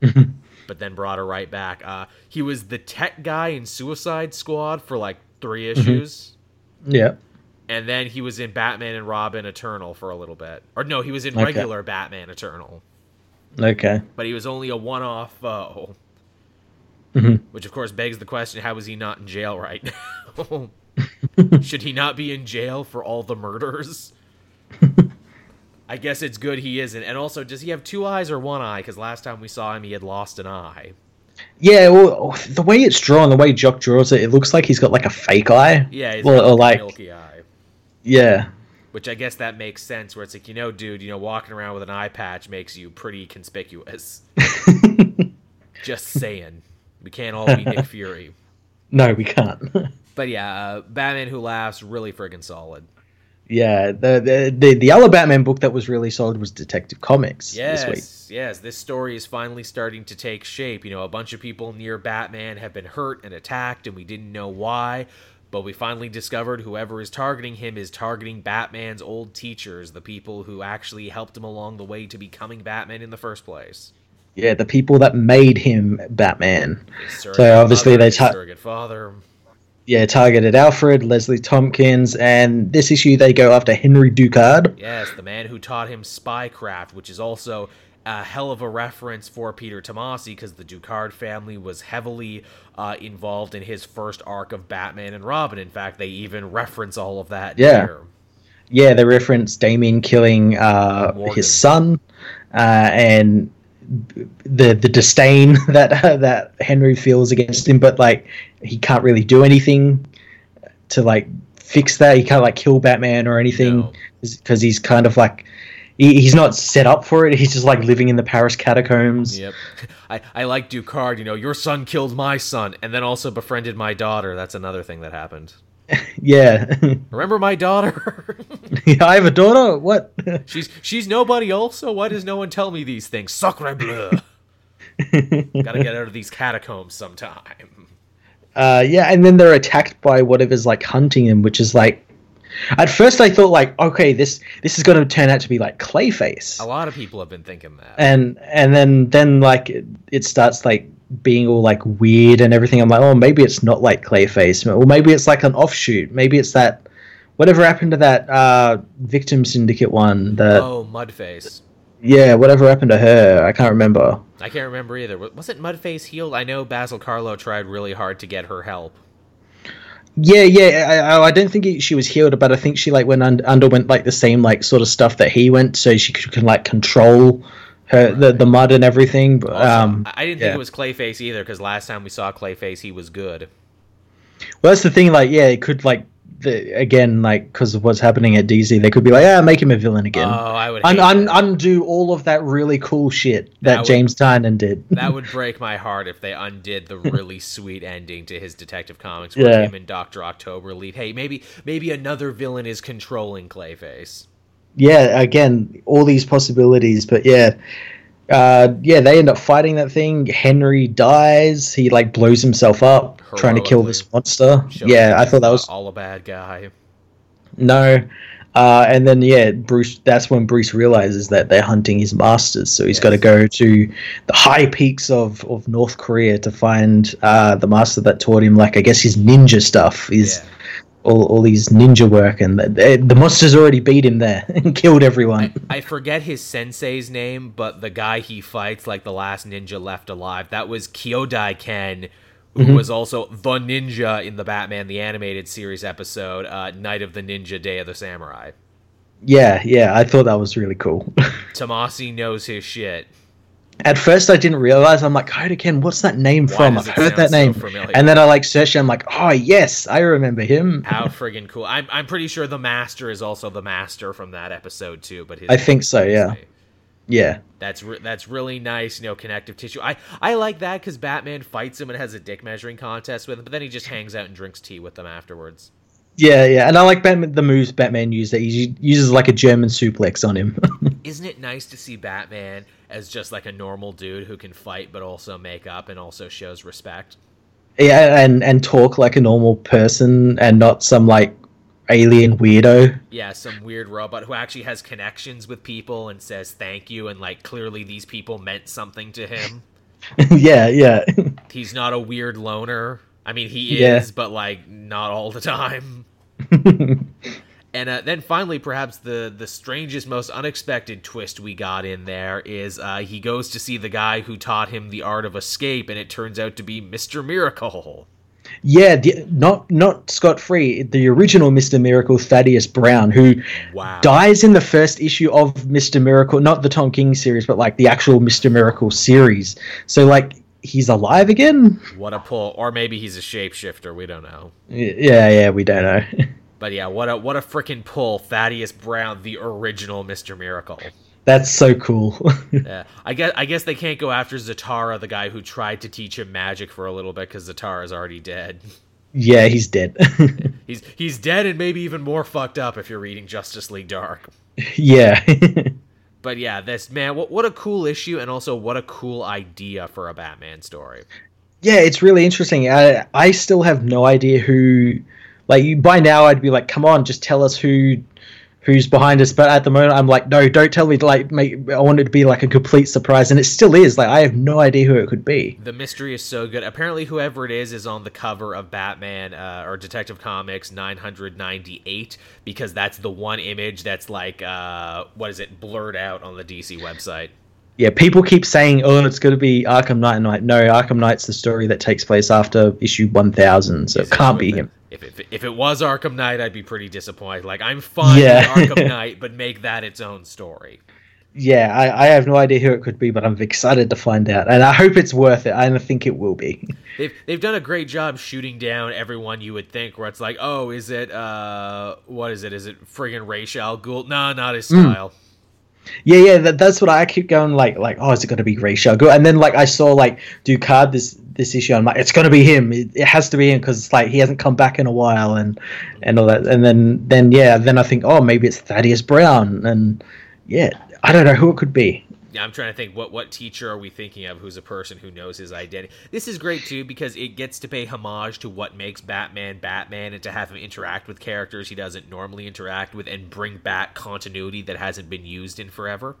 [LAUGHS] but then brought her right back. Uh, he was the tech guy in Suicide Squad for like three issues. Yeah, And then he was in Batman and Robin Eternal for a little bit. Or no, he was in Okay. regular Batman Eternal. okay. But he was only a one off foe. Mhm. Which, of course, begs the question how is he not in jail right now? [LAUGHS] Should he not be in jail for all the murders? I guess it's good he isn't. And also, does he have two eyes or one eye? Because last time we saw him, he had lost an eye. Yeah, well, the way it's drawn, the way Jock draws it, it looks like he's got like a fake eye. Yeah, he's Well, got or like, like- a milky eye. Yeah, Which I guess that makes sense. Where it's like, you know, dude, you know, walking around with an eye patch makes you pretty conspicuous. [LAUGHS] Just saying. We can't all be Nick Fury. [LAUGHS] no, we can't. [LAUGHS] But yeah, uh, Batman Who Laughs, really friggin' solid. Yeah, the, the the the other Batman book that was really solid was Detective Comics this week. Yes, yes, this story is finally starting to take shape. You know, a bunch of people near Batman have been hurt and attacked, and we didn't know why. But we finally discovered whoever is targeting him is targeting Batman's old teachers, the people who actually helped him along the way to becoming Batman in the first place. Yeah, the people that made him Batman. So obviously mother, they ta- surrogate father. Yeah, targeted Alfred, Leslie Tompkins, and this issue they go after Henry Ducard. Yes, the man who taught him spycraft, which is also a hell of a reference for Peter Tomasi because the Ducard family was heavily uh, involved in his first arc of Batman and Robin. In fact, they even reference all of that Yeah. here. Yeah, they reference Damian killing uh, his son, uh, and the the disdain [LAUGHS] that uh, that Henry feels against him, but like he can't really do anything to like fix that. He can't like kill Batman or anything No. because he's kind of like he, he's not set up for it. He's just like living in the Paris catacombs. Yep. [LAUGHS] I, I like Ducard, you know, your son killed my son and then also befriended my daughter. That's another thing that happened. [LAUGHS] Yeah, Remember my daughter? [LAUGHS] I have a daughter. What? [LAUGHS] she's she's nobody also. Why does no one tell me these things? Sacre bleu. Gotta get out of these catacombs sometime. Uh, yeah, and then they're attacked by whatever's like hunting them, which is like. At first, I thought like, okay, this this is going to turn out to be like Clayface, A lot of people have been thinking that. and and then then like it, it starts like being all like weird and everything. I'm like, oh, maybe it's not like Clayface, or maybe it's like an offshoot. Maybe it's that whatever happened to that uh, Victim Syndicate one. That Oh, Mudface. yeah, whatever happened to her, I can't remember. I can't remember either. Wa- Wasn't Mudface healed? I know Basil Karlo tried really hard to get her help. Yeah, yeah. I, I- don't think she was healed, but I think she like went un- underwent like the same like sort of stuff that he went, so she could, can like control her the, the mud and everything. But um, I didn't yeah. think it was Clayface either because last time we saw Clayface, he was good. well, that's the thing. Like, yeah, it could like the, again like because of what's happening at DC, they could be like, ah, make him a villain again. Oh, I would. un- un- undo all of that really cool shit that, That would- James Tynion did. [LAUGHS] that would break my heart if they undid the [LAUGHS] really sweet ending to his Detective Comics where Yeah. him and Doctor October lead. Hey, maybe maybe another villain is controlling Clayface. Yeah, again, all these possibilities, but yeah. Uh, yeah, they end up fighting that thing. Henry dies. He like blows himself up trying to kill this monster. Showing Yeah, I thought that was all a bad guy. no. Uh, and then yeah, Bruce. That's when Bruce realizes that they're hunting his masters. So he's Yes. got to go to the high peaks of, of North Korea to find uh, the master that taught him, like I guess his ninja stuff is Yeah. All, all these ninja work, and the, the, monsters already beat him there [LAUGHS] and killed everyone. I forget his sensei's name, but the guy he fights, like the last ninja left alive, that was Kyodai Ken, who Mm-hmm. was also the ninja in the Batman the Animated Series episode, uh, Night of the Ninja, Day of the Samurai. yeah, yeah, I thought that was really cool. [LAUGHS] Tomasi knows his shit. At first, I didn't realize. I'm like, Koda Ken, what's that name Why from? I've heard that so name. familiar? and then I like searched. it, I'm like, oh yes, I remember him. How friggin' cool! I'm I'm pretty sure the Master is also the Master from that episode too. But his I think so, yeah. Yeah. That's re- that's really nice, you know, connective tissue. I I like that because Batman fights him and has a dick measuring contest with him, but then he just hangs out and drinks tea with them afterwards. Yeah, yeah, and I like Batman, the moves Batman. That he uses like a German suplex on him. [LAUGHS] isn't it nice to see Batman as just like a normal dude who can fight but also make up and also shows respect? Yeah, and and talk like a normal person and not some like alien weirdo. Yeah, some weird robot who actually has connections with people and says thank you and like clearly these people meant something to him. [LAUGHS] yeah, yeah. [LAUGHS] He's not a weird loner. I mean, he Yeah. is, but like not all the time. [LAUGHS] And uh, then finally, perhaps the the strangest, most unexpected twist we got in there is uh, he goes to see the guy who taught him the art of escape, and it turns out to be Mister Miracle. yeah, the, not not Scott Free, the original Mister Miracle, Thaddeus Brown, who Wow. dies in the first issue of Mister Miracle, not the Tom King series, but like the actual Mister Miracle series. So like he's alive again. What a pull, or maybe he's a shapeshifter. We don't know. Yeah, yeah, we don't know. [LAUGHS] But yeah, what a what a freaking pull, Thaddeus Brown, the original Mister Miracle. That's so cool. [LAUGHS] Yeah, I guess I guess they can't go after Zatara, the guy who tried to teach him magic for a little bit, because Zatara's already dead. yeah, he's dead. [LAUGHS] [LAUGHS] He's he's dead and maybe even more fucked up if you're reading Justice League Dark. yeah. But yeah, this man, what what a cool issue, and also what a cool idea for a Batman story. yeah, it's really interesting. I I still have no idea who. Like by now, I'd be like, "Come on, just tell us who." Who's behind us? But at the moment, I'm like, no, don't tell me. Like, make I want it to be like a complete surprise, and it still is. Like, I have no idea who it could be. The mystery is so good. Apparently, whoever it is is on the cover of Batman uh, or Detective Comics 998 because that's the one image that's like, uh, what is it, blurred out on the DC website. Yeah, people keep saying, "Oh, it's going to be Arkham Knight," and I'm like, no, Arkham Knight's the story that takes place after issue 1000, so it can't be him. If it, if it was Arkham Knight, I'd be pretty disappointed. Like, I'm fine Yeah. with Arkham [LAUGHS] Knight, but make that its own story. Yeah, I, I have no idea who it could be, but I'm excited to find out, and I hope it's worth it. I think it will be. [LAUGHS] They've they've done a great job shooting down everyone you would think. Where it's like, oh, is it uh, what is it? Is it friggin' Ra's al Ghul? No, not his Hmm. style. Yeah, yeah, that, that's what I keep going like, like, oh, is it going to be? Go, and then like I saw like Ducard this this issue, I'm like, it's going to be him. It, it has to be him because like he hasn't come back in a while, and and all that. And then then yeah, then I think, oh, maybe it's Thaddeus Brown, and yeah, I don't know who it could be. I'm trying to think what what teacher are we thinking of who's a person who knows his identity. This is great too because it gets to pay homage to what makes Batman Batman and to have him interact with characters he doesn't normally interact with and bring back continuity that hasn't been used in forever.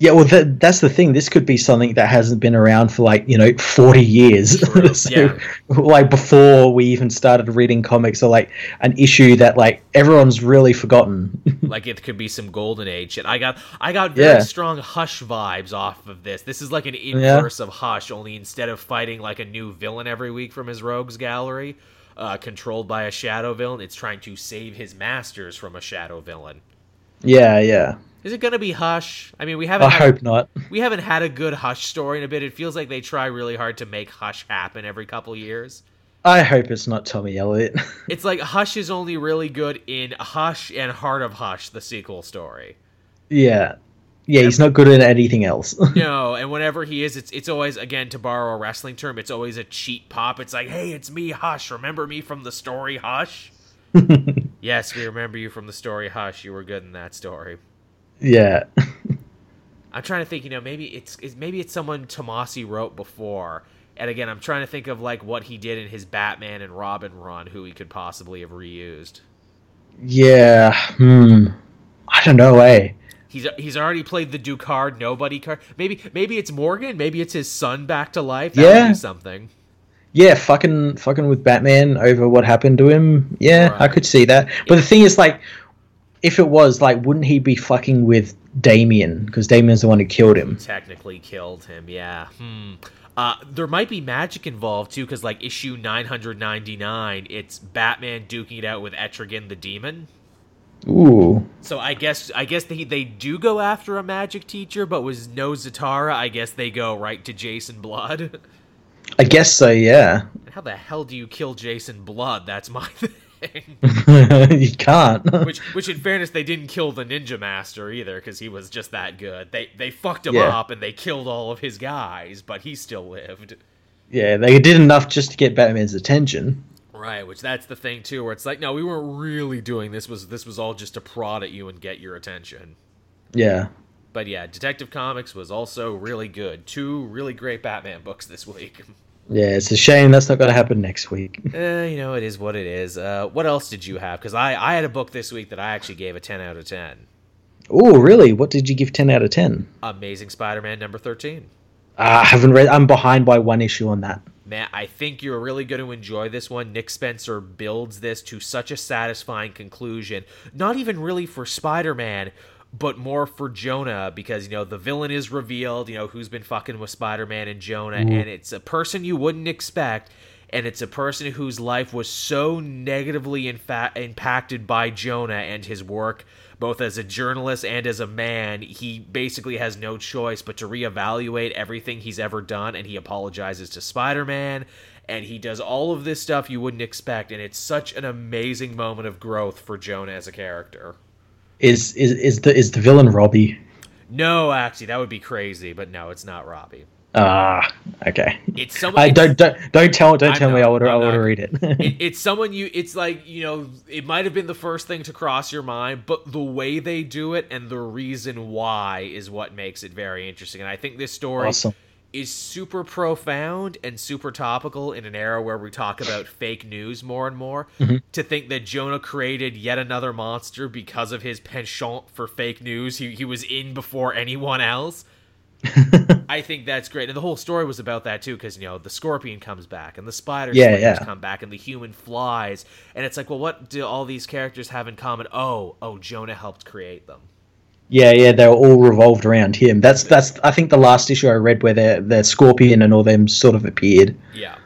Yeah, well, that, that's the thing. This could be something that hasn't been around for like you know forty years. [LAUGHS] So, yeah. like before we even started reading comics, or like an issue that like everyone's really forgotten. [LAUGHS] like it could be some golden age shit. I got I got very Yeah. strong Hush vibes off of this. This is like an inverse of Hush, only instead of fighting like a new villain every week from his rogues gallery, uh, controlled by a shadow villain, it's trying to save his masters from a shadow villain. yeah, yeah. Is it gonna be Hush? I mean, we haven't I had, hope not. we haven't had a good Hush story in a bit. It feels like they try really hard to make Hush happen every couple years. I hope it's not Tommy Elliot. [LAUGHS] It's like Hush is only really good in Hush and Heart of Hush, the sequel story. yeah, yeah. He's not good at anything else. [LAUGHS] No, and whenever he is, it's it's always again to borrow a wrestling term, it's always a cheat pop. It's like, hey, it's me, Hush. Remember me from the story Hush? [LAUGHS] yes, we remember you from the story Hush. You were good in that story. Yeah. I'm trying to think. You know, maybe it's, it's maybe it's someone Tomasi wrote before. And again, I'm trying to think of like what he did in his Batman and Robin run, who he could possibly have reused. Yeah. Hmm. I don't know, eh? He's he's already played the Ducard nobody card. Maybe maybe it's Morgan. Maybe it's his son back to life. That Yeah. something. Yeah, fucking fucking with Batman over what happened to him. Yeah, I could see that. But the thing is, like, if it was like, wouldn't he be fucking with Damian? Because Damian's the one who killed him. technically killed him. Yeah. Hmm. Uh, there might be magic involved too, because like issue 999, it's Batman duking it out with Etrigan the Demon. Ooh. So I guess I guess they they do go after a magic teacher, but with no Zatara, I guess they go right to Jason Blood. [LAUGHS] I guess so. Yeah. How the hell do you kill Jason Blood? That's my [LAUGHS] thing. [LAUGHS] you can't. [LAUGHS] which, which, in fairness, they didn't kill the Ninja Master either, because he was just that good. They they fucked him Yeah. up and they killed all of his guys, but he still lived. yeah, they did enough just to get Batman's attention. Right, which that's the thing too, where it's like, no, we weren't really doing this. Was this was all just to prod at you and get your attention? Yeah. But yeah, Detective Comics was also really good. Two really great Batman books this week. [LAUGHS] Yeah, it's a shame that's not going to happen next week. [LAUGHS] Eh, you know, it is what it is. Uh, what else did you have? Because I, I had a book this week that I actually gave a 10 out of 10. Oh, really? What did you give 10 out of 10? Amazing Spider Man number 13. Uh, I haven't read. I'm behind by one issue on that. Man, I think you're really going to enjoy this one. Nick Spencer builds this to such a satisfying conclusion. Not even really for Spider Man, but more for Jonah because you know the villain is revealed. You know who's been fucking with Spider Man and Jonah, mm-hmm. and it's a person you wouldn't expect, and it's a person whose life was so negatively infa- impacted by Jonah and his work. Both as a journalist and as a man, he basically has no choice but to reevaluate everything he's ever done, and he apologizes to Spider Man, and he does all of this stuff you wouldn't expect, and it's such an amazing moment of growth for Jonah as a character. Is is is the is the villain Robbie? No, actually, that would be crazy, but no, it's not Robbie. Ah, okay. It's someone. I don't don't don't tell don't I'm tell me I want to I to read it. [LAUGHS] it, [LAUGHS] it's someone you it's like you know it might have been the first thing to cross your mind but the way they do it and the reason why is what makes it very interesting and i think this story awesome. Is super profound and super topical in an era where we talk about fake news more and more Mm-hmm. to think that jonah created yet another monster because of his penchant for fake news he, he was in before anyone else [LAUGHS] I think that's great, and the whole story was about that too, because you know the scorpion comes back, and the spider Yeah, yeah. come back, and the human flies, and it's like, well, what do all these characters have in common? Oh, oh, Jonah helped create them. Yeah, yeah, they were all revolved around him. That's that's I think the last issue I read where the the scorpion and all them sort of appeared. Yeah.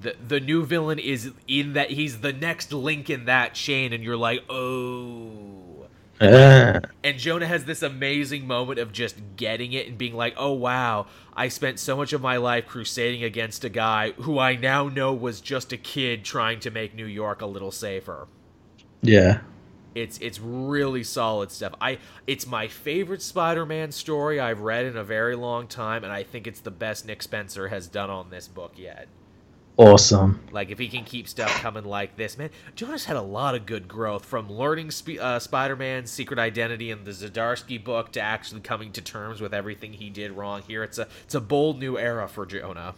The the new villain is in that he's the next link in that chain, and you're like, oh. Ah. And Jonah has this amazing moment of just getting it and being like, oh wow, I spent so much of my life crusading against a guy who I now know was just a kid trying to make New York a little safer. yeah. It's it's really solid stuff. I it's my favorite Spider-Man story I've read in a very long time, and I think it's the best Nick Spencer has done on this book yet. Awesome. Like if he can keep stuff coming like this, man. Jonah's had a lot of good growth from learning Sp- uh, Spider-Man's secret identity in the Zdarsky book to actually coming to terms with everything he did wrong. Here, it's a it's a bold new era for Jonah.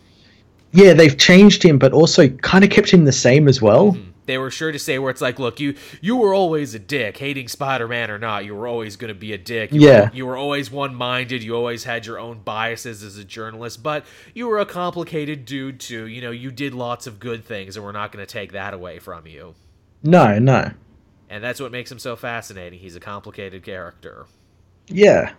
Yeah, they've changed him, but also kind of kept him the same as well. They were sure to say where it's like, look, you you were always a dick, hating Spider-Man or not, you were always going to be a dick. You Yeah. were, you were always one-minded. You always had your own biases as a journalist, but you were a complicated dude too. You know, you did lots of good things, and we're not going to take that away from you. No, no. And that's what makes him so fascinating. He's a complicated character. Yeah.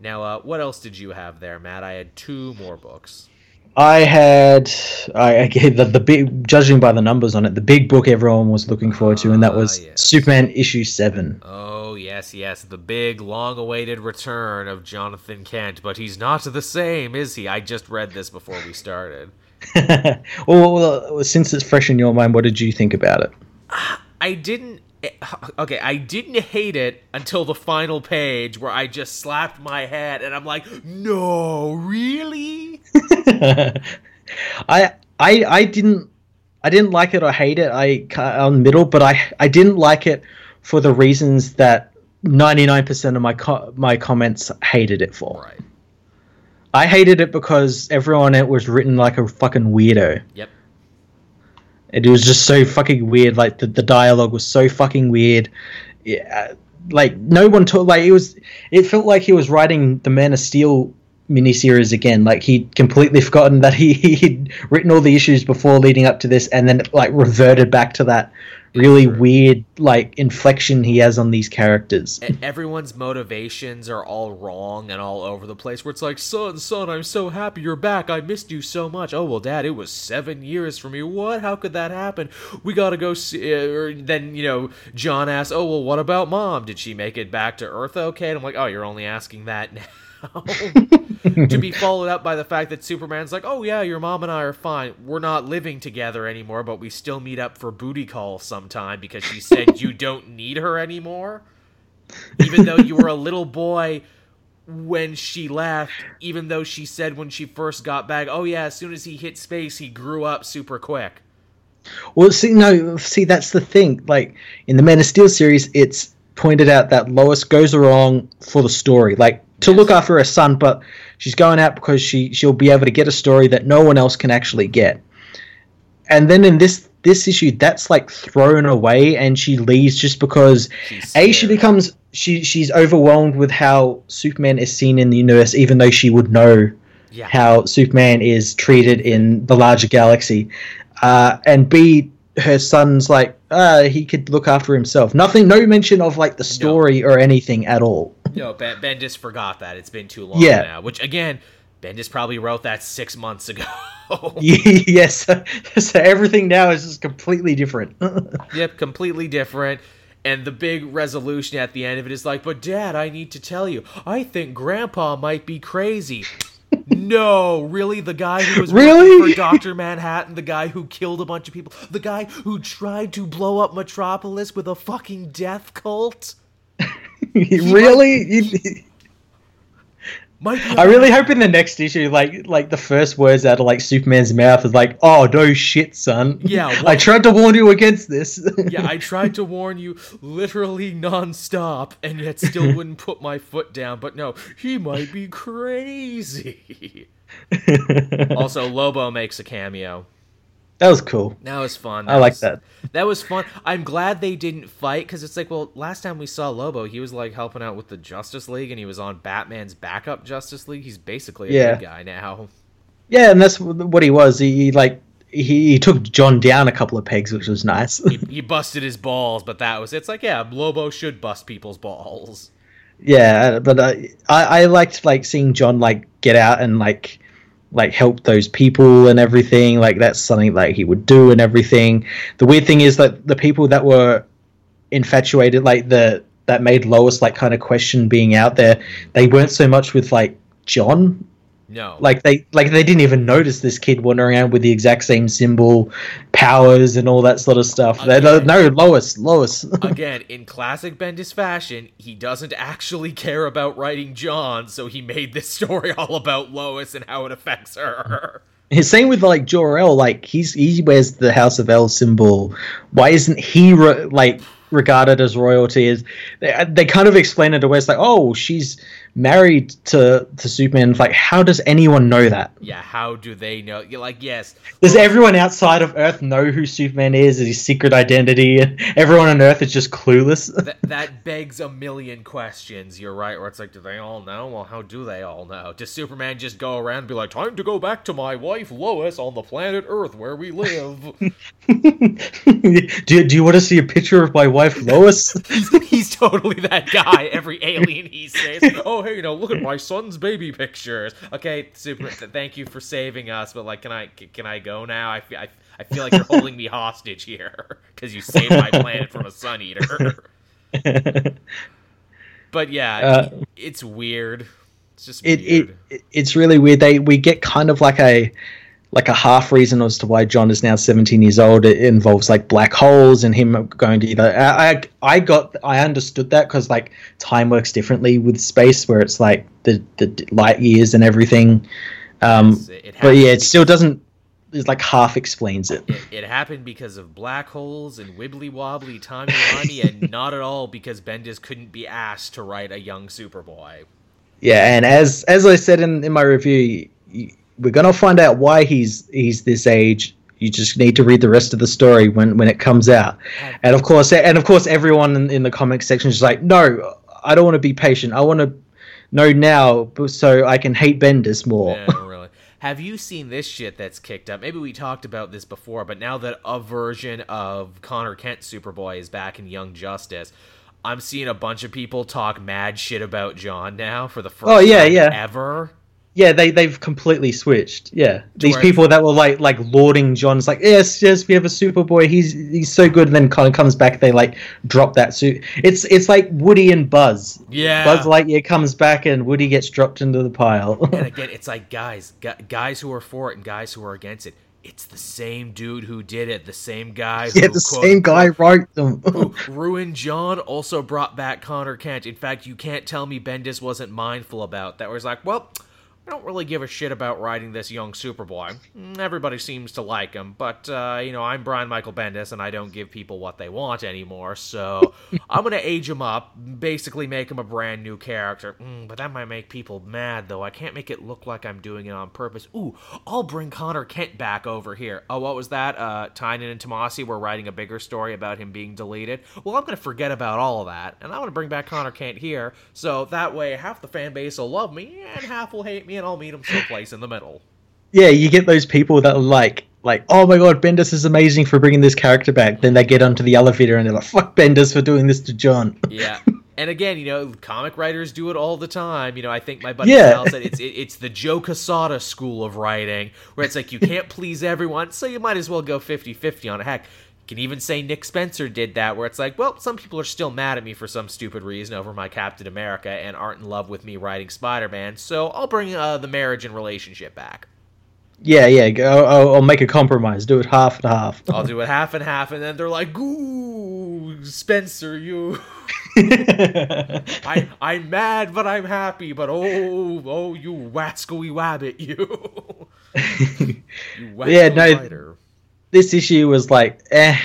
Now, uh, what else did you have there, Matt? I had two more books. I had I I gave the the big judging by the numbers on it, the big book everyone was looking forward to, and that was ah, yes. Superman issue seven. Oh, yes, yes, the big, long awaited return of Jonathan Kent, but he's not the same, is he? I just read this before we started. [LAUGHS] well, well, since it's fresh in your mind, what did you think about it? I didn't. Eh, okay, I didn't hate it until the final page where I just slapped my head and I'm like, no, really? [LAUGHS] I I I didn't I didn't like it or hate it. I on middle, but I I didn't like it for the reasons that ninety nine percent of my co- my comments hated it for. Right. I hated it because everyone it was written like a fucking weirdo. Yep. It was just so fucking weird. Like the, the dialogue was so fucking weird. Yeah, like no one told. Like it was. It felt like he was writing the Man of Steel miniseries again. Like he'd completely forgotten that he [LAUGHS] he'd written all the issues before leading up to this, and then like reverted back to that really True. weird like inflection he has on these characters. E- Everyone's motivations are all wrong and all over the place. Where it's like, son, son, I'm so happy you're back. I missed you so much. Oh well, Dad, it was seven years for me. What? How could that happen? We gotta go see. Uh, or then you know, John asks, oh well, what about Mom? Did she make it back to Earth okay? And I'm like, oh, you're only asking that now. [LAUGHS] to be [LAUGHS] followed up by the fact that Superman's like, "Oh yeah, your mom and I are fine. We're not living together anymore, but we still meet up for booty call sometime because she said you [LAUGHS] don't need her anymore." Even though you were a little boy when she left, even though she said when she first got back, "Oh yeah, as soon as he hit space, he grew up super quick." Well, see, no, see, that's the thing. Like in the Man of Steel series, it's pointed out that Lois goes along for the story, like to look after her son, but she's going out because she she'll be able to get a story that no one else can actually get. And then in this this issue, that's like thrown away, and she leaves just because She's a she becomes she she's overwhelmed with how Superman is seen in the universe, even though she would know yeah. how Superman is treated in the larger galaxy, uh, and B, her son's like, uh, he could look after himself. Nothing, no mention of like the story or anything at all. No, ben, just forgot that. It's been too long Yeah. now. Which again, Bendis probably wrote that six months ago. [LAUGHS] yes, so, everything now is just completely different. [LAUGHS] yep, completely different. And the big resolution at the end of it is like, but Dad, I need to tell you, I think Grandpa might be crazy. [LAUGHS] no, really? The guy who was Really? for Doctor Manhattan, the guy who killed a bunch of people, the guy who tried to blow up Metropolis with a fucking death cult. [LAUGHS] really? Might [LAUGHS] I really hope in the next issue, like like the first words out of like Superman's mouth is like, "Oh no, shit, son." Yeah, [LAUGHS] I tried to warn you against this. yeah, I tried to warn you literally nonstop, and yet still wouldn't put my foot down. But no, he might be crazy. also, Lobo makes a cameo. That was cool. That was fun. I like that. That was fun. I'm glad they didn't fight because it's like, well, last time we saw Lobo, he was like helping out with the Justice League, and he was on Batman's backup Justice League. He's basically a Yeah. good guy now. Yeah, and that's what he was. He, he like he, he took John down a couple of pegs, which was nice. He, [LAUGHS] he busted his balls, but that was it's like, yeah, Lobo should bust people's balls. yeah, but uh, I I liked like seeing John like get out and like like help those people and everything. Like that's something like he would do and everything. The weird thing is that the people that were infatuated, like the that made Lois like kind of question being out there, they weren't so much with like John No, like they like they didn't even notice this kid wandering around with the exact same symbol powers and all that sort of stuff. They no lois lois. [LAUGHS] Again, in classic Bendis fashion, he doesn't actually care about writing John, so he made this story [LAUGHS] all about Lois and how it affects her. same with like jor-el like he's he wears the house of el symbol. Why isn't he re- like regarded as royalty? Is they, they kind of explain it away it's like oh she's married to to superman like how does anyone know that Yeah, how do they know? You're like, yes, does everyone outside of earth know who superman is Is his secret identity [LAUGHS] everyone on earth is just clueless [LAUGHS] that, that begs a million questions. You're right, where it's like, do they all know? Well, how do they all know? Does Superman just go around and be like, time to go back to my wife Lois on the planet Earth where we live? [LAUGHS] do, you, do you want to see a picture of my wife Lois? he's, he's totally that guy. Every alien he says, oh hey, you know, look at my son's baby pictures. Okay, super. thank you for saving us, but like, can I can I go now? I feel I, I feel like you're holding me hostage here [LAUGHS] because you saved my planet from a sun eater. [LAUGHS] But yeah, Uh, it's weird. It's just it, weird. it it's really weird. They we get kind of like a like a half reason as to why John is now 17 years old. It involves like black holes and him going to either. I I, I got I understood that because like time works differently with space, where it's like the the light years and everything. Um, it but yeah, it still doesn't. It's like half explains it. It, it happened because of black holes and wibbly wobbly timey wimey, and [LAUGHS] not at all because Bendis couldn't be asked to write a young Superboy. Yeah, and as as I said in, in my review, we're gonna find out why he's he's this age. You just need to read the rest of the story when when it comes out. And of course, and of course, everyone in, in the comic section is like, no, I don't want to be patient. I want to know now, so I can hate Bendis more. Yeah, [LAUGHS] really. Have you seen this shit that's kicked up? Maybe we talked about this before, but now that a version of Conner Kent Superboy is back in Young Justice, I'm seeing a bunch of people talk mad shit about John now for the first Oh, yeah, time yeah. ever. Yeah, they they've completely switched. Yeah, these people that were like like lauding John's like yes yes we have a Superboy he's he's so good and then kind of comes back they like drop that suit. It's it's like Woody and Buzz. Yeah. Buzz Lightyear comes back and Woody gets dropped into the pile. And [LAUGHS] again, it's like guys, guys who are for it and guys who are against it. It's the same dude who did it. The same guy. Who, yeah, the quote, same guy wrote them. who [LAUGHS] ruined John also brought back Conner Kent. In fact, you can't tell me Bendis wasn't mindful about that. Where it's like, well, I don't really give a shit about writing this young Superboy. Mm, Everybody seems to like him, but, uh, you know, I'm Brian Michael Bendis, and I don't give people what they want anymore, so [LAUGHS] I'm gonna age him up, basically make him a brand new character. Mm, but that might make people mad, though. I can't make it look like I'm doing it on purpose. Ooh, I'll bring Conner Kent back over here. Oh, what was that? Uh, Tynion and Tomasi were writing a bigger story about him being deleted. Well, I'm gonna forget about all of that, and I'm gonna bring back Conner Kent here, so that way half the fan base will love me, and half will hate me, and I'll meet him someplace in the middle. Yeah, you get those people that are like, like, oh my god, Bendis is amazing for bringing this character back. Then they get onto the elevator and they're like, fuck Bendis for doing this to John. [LAUGHS] Yeah. And again, you know, comic writers do it all the time. You know, I think my buddy Yeah. Sal said it's it, it's the Joe Quesada school of writing, where it's like you can't please everyone, so you might as well go 50-50 on it. Heck, you can even say Nick Spencer did that, where it's like, well, some people are still mad at me for some stupid reason over my Captain America and aren't in love with me writing Spider-Man, so I'll bring uh, the marriage and relationship back. Yeah, yeah, I'll, I'll make a compromise. Do it half and half. I'll do it half and half, and then they're like, "Ooh, Spencer, you." [LAUGHS] I I'm mad, but I'm happy. But oh oh, you wascally wabbit, you. [LAUGHS] you Yeah, no, writer. This issue was like, eh.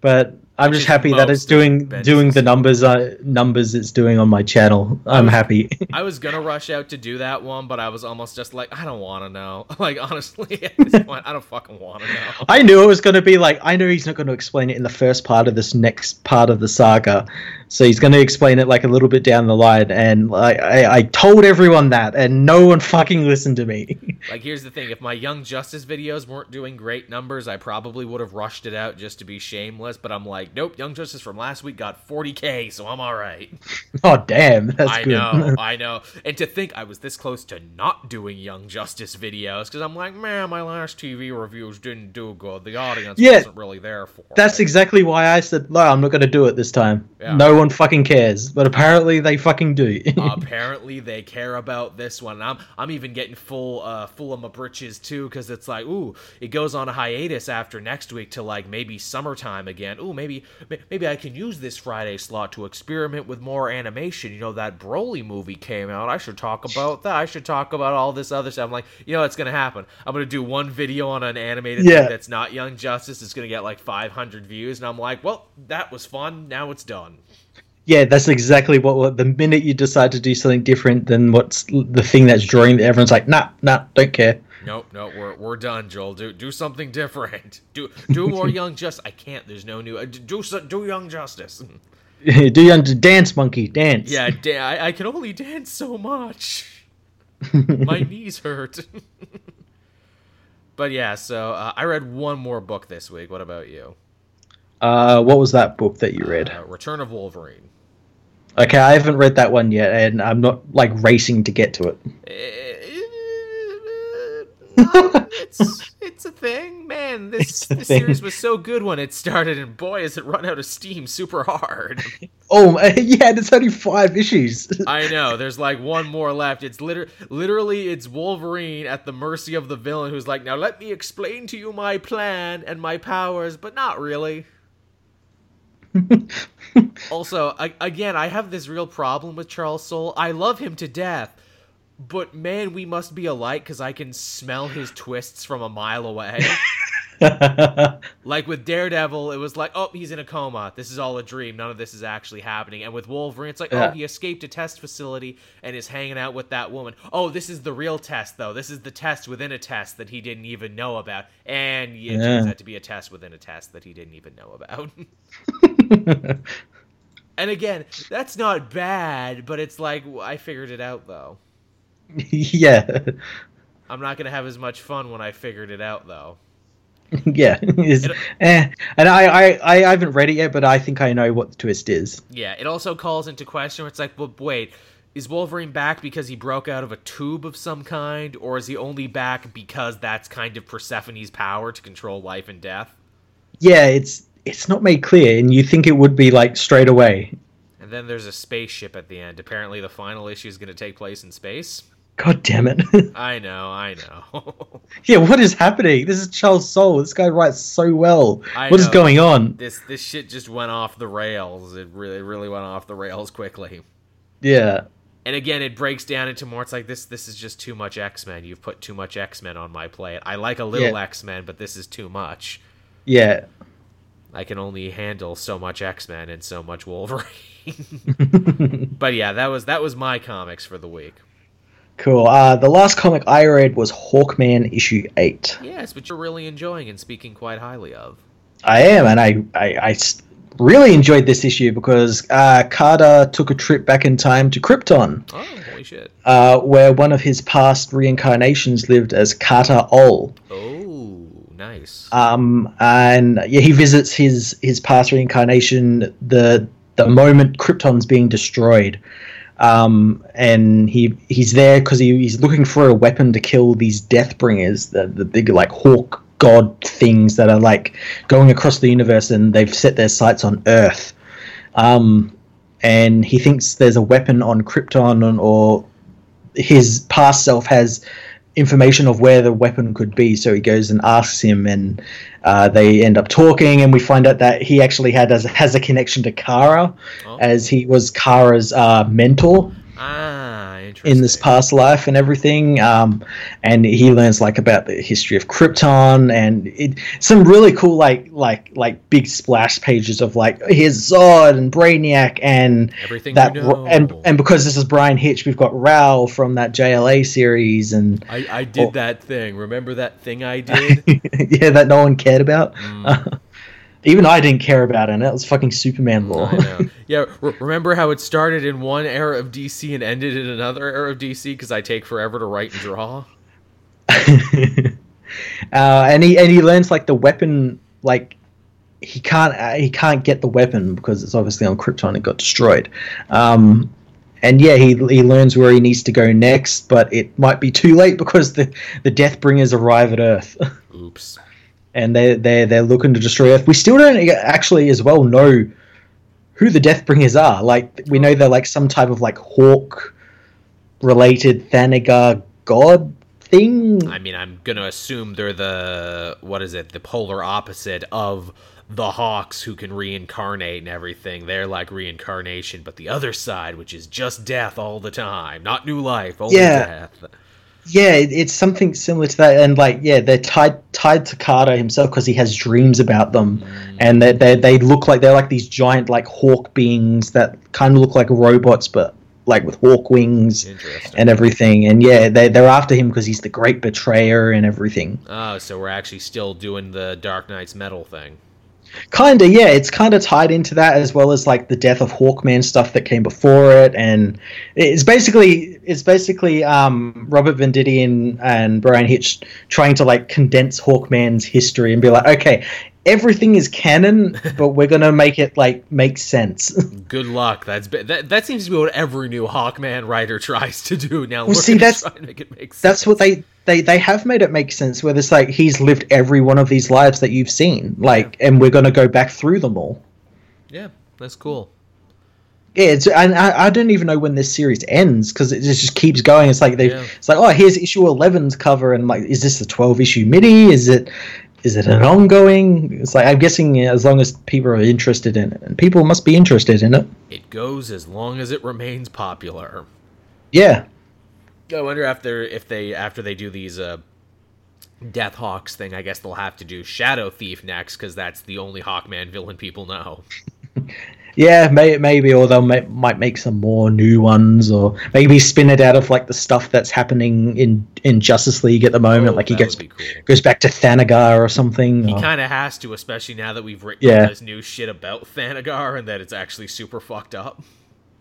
But I'm just happy that it's doing doing the numbers uh, numbers it's doing on my channel. I'm happy. [LAUGHS] I was gonna rush out to do that one, but I was almost just like, I don't want to know. [LAUGHS] Like honestly, at this [LAUGHS] point, I don't fucking want to know. I knew it was going to be like I know he's not going to explain it in the first part of this next part of the saga, so he's going to explain it like a little bit down the line. And I, I, I told everyone that, and no one fucking listened to me. [LAUGHS] Like here's the thing: if my Young Justice videos weren't doing great numbers, I probably would have rushed it out just to be shameless. But I'm like, nope, Young Justice from last week got 40k, so I'm all right. [LAUGHS] oh damn, that's I good. know, [LAUGHS] I know. And to think I was this close to not doing Young Justice videos because I'm like, man, my last TV reviews didn't do good. The audience Yeah. wasn't really there for That's it. exactly why I said no. I'm not going to do it this time. Yeah. No one fucking cares, but apparently they fucking do. [LAUGHS] Apparently they care about this one. I'm I'm even getting full uh full of my britches too because it's like, ooh, it goes on a hiatus after next week to like maybe summertime again. Ooh, maybe maybe I can use this Friday slot to experiment with more animation. You know that Broly movie came out. I should talk about that. I should talk about all this other stuff. I'm like, you know what's gonna happen? I'm gonna do one video on an animated Yeah. thing that's not Young Justice. It's gonna get like 500 views, and I'm like, well, that was fun. Now it's done. Yeah, that's exactly what, what. The minute you decide to do something different than what's the thing that's drawing, everyone's like, nah, nah, don't care. Nope, no, we're we're done, Joel. Do do something different. [LAUGHS] Do do more [LAUGHS] Young Justice. I can't. There's no new. uh, Do do Young Justice. [LAUGHS] do you under- dance, monkey, dance? Yeah, da- I, I can only dance so much. My knees hurt. but yeah, so uh, I read one more book this week. What about you? Uh, what was that book that you read? Uh, Return of Wolverine. Okay, I haven't read that one yet, and I'm not like racing to get to it. Uh, it's it's a thing, man. [LAUGHS] This this thing. series was so good when it started, and boy, has it run out of steam super hard. [LAUGHS] Oh, [LAUGHS] yeah, there's only five issues. I know. There's like one more left. It's liter- literally it's Wolverine at the mercy of the villain who's like, "Now let me explain to you my plan and my powers," but not really. [LAUGHS] also, I, again, I have this real problem with Charles Soule. I love him to death, but man, we must be alike because I can smell his twists from a mile away. [LAUGHS] [LAUGHS] Like with Daredevil, it was like, oh, he's in a coma. This is all a dream. None of this is actually happening. And with Wolverine, it's like, oh, Yeah. oh, he escaped a test facility and is hanging out with that woman. Oh, this is the real test, though. This is the test within a test that he didn't even know about. And it Yeah. turns out to be a test within a test that he didn't even know about. [LAUGHS] and again, that's not bad, but it's like, I figured it out, though. [LAUGHS] yeah, I'm not going to have as much fun when I figured it out, though. [LAUGHS] yeah. Eh. And I, I, I haven't read it yet, but I think I know what the twist is. Yeah, it also calls into question where it's like, well, wait, is Wolverine back because he broke out of a tube of some kind, or is he only back because that's kind of Persephone's power to control life and death? Yeah, it's it's not made clear, and you think it would be like straight away. And then there's a spaceship at the end. Apparently, the final issue is going to take place in space. God damn it! [LAUGHS] I know, I know. [LAUGHS] yeah, what is happening? This is Charles Soule. This guy writes so well. I What is know. going on? this this shit just went off the rails. It really really went off the rails quickly. Yeah. and again, it breaks down into more. It's like this. This is just too much X Men. You've put too much X Men on my plate. I like a little Yeah. X Men, but this is too much. Yeah. I can only handle so much X Men and so much Wolverine. [LAUGHS] but yeah, that was that was my comics for the week. Cool. Uh, the last comic I read was Hawkman issue eight. Yes, which you're really enjoying and speaking quite highly of. I am, and I I really enjoyed this issue because uh, Carter took a trip back in time to Krypton, Oh, holy shit! uh, where one of his past reincarnations lived as Carter Ol. Oh, nice. Um, and yeah, he visits his his past reincarnation the the moment Krypton's being destroyed. Um, and he he's there because he, he's looking for a weapon to kill these Deathbringers, the the big like hawk god things that are like going across the universe, and they've set their sights on Earth. Um, and he thinks there's a weapon on Krypton, or his past self has information of where the weapon could be. So he goes and asks him, and uh, they end up talking, and we find out that he actually had as, has a connection to Kara, Oh. as he was Kara's uh, mentor ah, interesting. in this past life and everything. Um, and he learns like about the history of Krypton and it, some really cool like like like big splash pages of like here's Zod and Brainiac and Everything that you know. and and because this is Bryan Hitch, we've got Rao from that JLA series and I, I did Oh. that thing. Remember that thing I did? [LAUGHS] yeah, that no one cared about. Mm. [LAUGHS] Even I didn't care about it. and It was fucking Superman lore. [LAUGHS] Yeah, re- remember how it started in one era of DC and ended in another era of DC because I take forever to write and draw? [LAUGHS] uh, and he and he learns like the weapon like he can't uh, he can't get the weapon because it's obviously on Krypton. It got destroyed. Um, and yeah, he he learns where he needs to go next, but it might be too late because the the Deathbringers arrive at Earth, [LAUGHS] Oops. And they they they're looking to destroy Earth. We still don't actually as well know who the Deathbringers are. Like we know they're like some type of like hawk related Thanagar god thing. I mean, I'm gonna assume they're the what is it? The polar opposite of the Hawks who can reincarnate and everything. They're like reincarnation, but the other side, which is just death all the time, not new life, only Yeah. death. Yeah, it- it's something similar to that, and like, yeah, they're tied tied to Carter himself because he has dreams about them, mm. and they they they look like they're like these giant like hawk beings that kind of look like robots, but like with hawk wings and everything. And yeah, they they're after him because he's the great betrayer and everything. Oh, so we're actually still doing the Dark Nights metal thing. Kinda, yeah, it's kind of tied into that as well as like the death of Hawkman stuff that came before it, and it's basically it's basically um, Robert Venditti and, and Bryan Hitch trying to like condense Hawkman's history and be like, okay, everything is canon, [LAUGHS] but we're gonna make it like make sense. [LAUGHS] Good luck. That's be- that. That seems to be what every new Hawkman writer [LAUGHS] tries to do now. Well, see, gonna that's- try and make it make sense. That's what they. They, they have made it make sense where it's like he's lived every one of these lives that you've seen like and we're going to go back through them all Yeah, that's cool. Yeah, it's, and I, I don't even know when this series ends because it just keeps going. It's like they, Yeah. it's like, oh, here's issue 11's cover, and like, is this the 12 issue mini? Is it, is it an ongoing? It's like I'm guessing as long as people are interested in it, and people must be interested in it. It goes as long as it remains popular. Yeah, I wonder after if they after they do these uh Death Hawks thing, I guess they'll have to do Shadow Thief next because that's the only Hawkman villain people know. [LAUGHS] yeah, may, maybe, or they'll ma- might make some more new ones, or maybe spin it out of like the stuff that's happening in in Justice League at the moment. Oh, like he goes cool. goes back to Thanagar or something. He kind of has to, especially now that we've written Yeah. all this new shit about Thanagar and that it's actually super fucked up.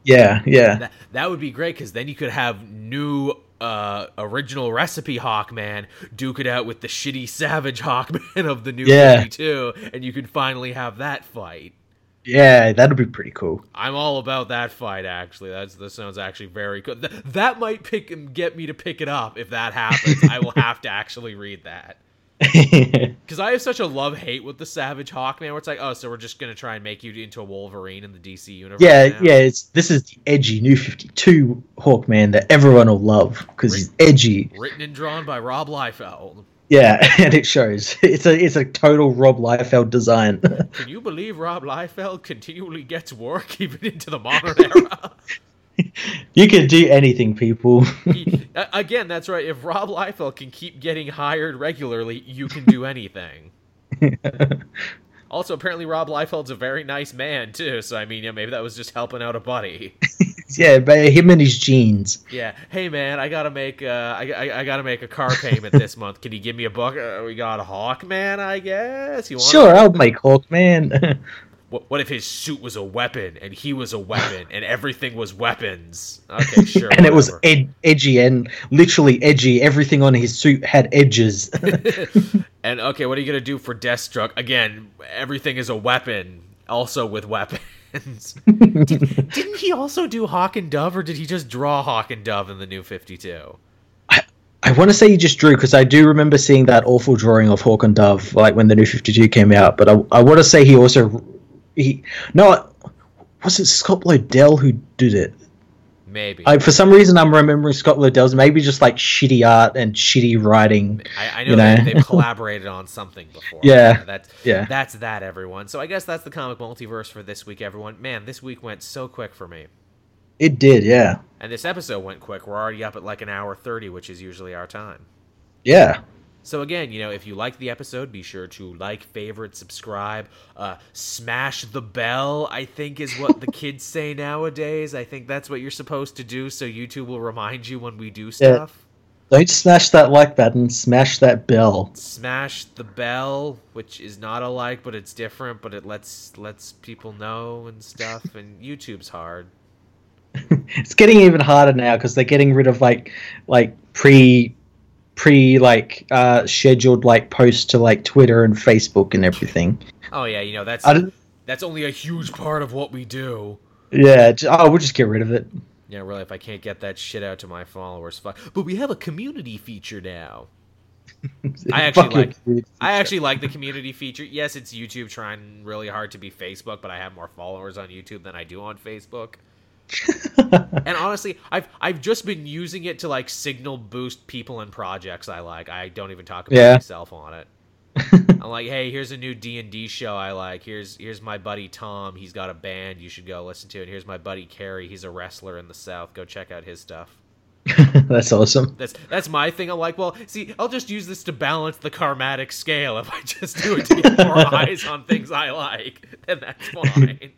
yeah, yeah. That that would be great because then you could have new uh original recipe Hawkman duke it out with the shitty Savage Hawkman [LAUGHS] of the new Yeah. 52, and you could finally have that fight. Yeah, that'd be pretty cool. I'm all about that fight. Actually, that's that sounds actually very good. Th- that might pick get me to pick it up if that happens. I will have to actually read that [LAUGHS] because I have such a love hate with the Savage Hawkman. Where it's like, oh, so we're just gonna try and make you into a Wolverine in the DC universe. Yeah, now? yeah. It's this is the edgy new Fifty Two Hawkman that everyone will love because he's edgy. Written and drawn by Rob Liefeld. Yeah, [LAUGHS] and it shows. [LAUGHS] It's a it's a total Rob Liefeld design. [LAUGHS] Can you believe Rob Liefeld continually gets work even into the modern era? you can do anything, people. He- again, that's right. If Rob Liefeld can keep getting hired regularly, you can do anything. Also, apparently, Rob Liefeld's a very nice man too. So, I mean, yeah, maybe that was just helping out a buddy. [LAUGHS] yeah, but him and his jeans. Yeah. Hey, man, I gotta make uh, I, I, I gotta make a car payment this [LAUGHS] month. Can you give me a buck? Uh, we got Hawkman, I guess. You want? Sure, I'll make Hawkman. [LAUGHS] What, what if his suit was a weapon and he was a weapon and everything was weapons? Okay, sure. and it was ed- edgy and literally edgy. Everything on his suit had edges. And okay, what are you gonna do for Deathstroke? Again, everything is a weapon, also with weapons. [LAUGHS] Did, didn't he also do Hawk and Dove, or did he just draw Hawk and Dove in the New Fifty Two? I want to say he just drew because I do remember seeing that awful drawing of Hawk and Dove, like when the New Fifty Two came out. But I, I want to say he also he no, was it Scott Lobdell who did it? Maybe. I, for some reason, I'm remembering Scott Lobdell's maybe just like shitty art and shitty writing. I, I know, you they, know. they've [LAUGHS] collaborated on something before. Yeah. that's Yeah. that's that, everyone. So I guess that's the comic multiverse for this week, everyone. Man, this week went so quick for me, It did, yeah, and this episode went quick. We're already up at like an hour thirty, which is usually our time. yeah. So again, you know, if you like the episode, be sure to like, favorite, subscribe, uh, smash the bell. I think is what the kids [LAUGHS] say nowadays. I think that's what you're supposed to do, so YouTube will remind you when we do stuff. Don't smash that like button. Smash that bell. Smash the bell, which is not a like, but it's different. But it lets lets people know and stuff. And [LAUGHS] YouTube's hard. It's getting even harder now because they're getting rid of like like pre pre like uh scheduled like posts to like Twitter and Facebook and everything. Oh yeah, you know that's that's only a huge part of what we do. yeah, oh, we'll just get rid of it. Yeah, really, if I can't get that shit out to my followers, fuck. But we have a community feature now. [LAUGHS] I actually like- I actually like the community feature. Yes, it's YouTube trying really hard to be Facebook, but I have more followers on YouTube than I do on Facebook. And honestly, I've I've just been using it to like signal boost people and projects I like. I don't even talk about Yeah. myself on it. [LAUGHS] I'm like, hey, here's a new D and D show I like. Here's here's my buddy Tom. He's got a band you should go listen to. And here's my buddy Kerry. He's a wrestler in the South. Go check out his stuff. [LAUGHS] That's awesome. That's that's my thing. I'm like, well, see, I'll just use this to balance the karmatic scale. If I just do it to get [LAUGHS] more eyes on things I like, then that's fine.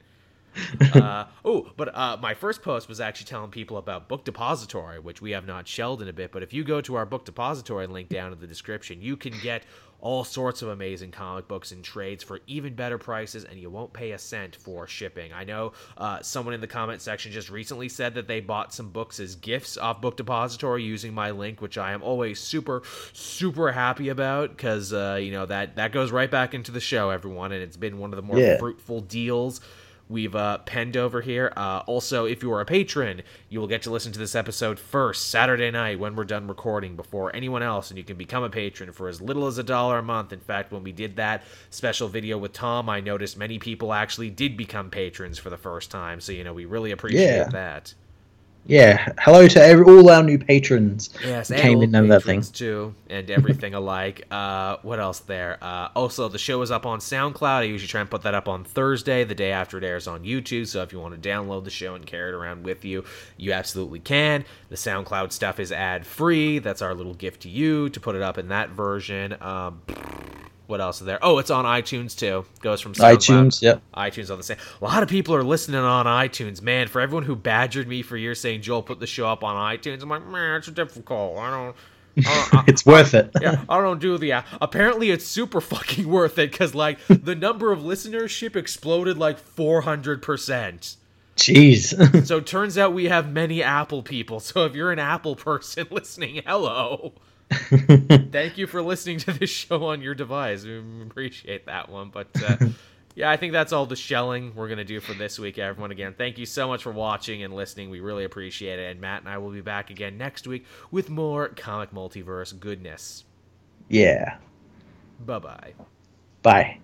Uh, oh, but uh, my first post was actually telling people about Book Depository, which we have not shelled in a bit. But if you go to our Book Depository link down in the description, you can get all sorts of amazing comic books and trades for even better prices, and you won't pay a cent for shipping. I know uh, someone in the comment section just recently said that they bought some books as gifts off Book Depository using my link, which I am always super, super happy about because uh, you know that that goes right back into the show, everyone, and it's been one of the more Yeah. fruitful deals we've uh, penned over here. Uh, also, if you are a patron, you will get to listen to this episode first Saturday night when we're done recording before anyone else, and you can become a patron for as little as a dollar a month. In fact, when we did that special video with Tom, I noticed many people actually did become patrons for the first time. So you know, we really appreciate Yeah. that. Yeah. Hello to every, all our new patrons. Yes, and came in on that thing. patrons, too, and everything alike. Uh, what else there? Uh, also, the show is up on SoundCloud. I usually try and put that up on Thursday, the day after it airs on YouTube. So if you want to download the show and carry it around with you, you absolutely can. The SoundCloud stuff is ad free. That's our little gift to you to put it up in that version. Um, what else is there? Oh, it's on iTunes too. Goes from SoundCloud iTunes. Yep. iTunes on the same. A lot of people are listening on iTunes, man. For everyone who badgered me for years saying Joel put the show up on iTunes, I'm like, man, it's difficult. I don't. I don't I, [LAUGHS] it's worth it. yeah, I don't do the. Apparently, it's super fucking worth it because like [LAUGHS] the number of listenership exploded like 400 percent. Jeez. So it turns out we have many Apple people. So if you're an Apple person [LAUGHS] listening, hello. [LAUGHS] Thank you for listening to this show on your device. We appreciate that one. But uh, [LAUGHS] yeah, I think that's all the shelling we're going to do for this week, everyone. Again, thank you so much for watching and listening. We really appreciate it. And Matt and I will be back again next week with more comic multiverse goodness. yeah. Bye bye. Bye.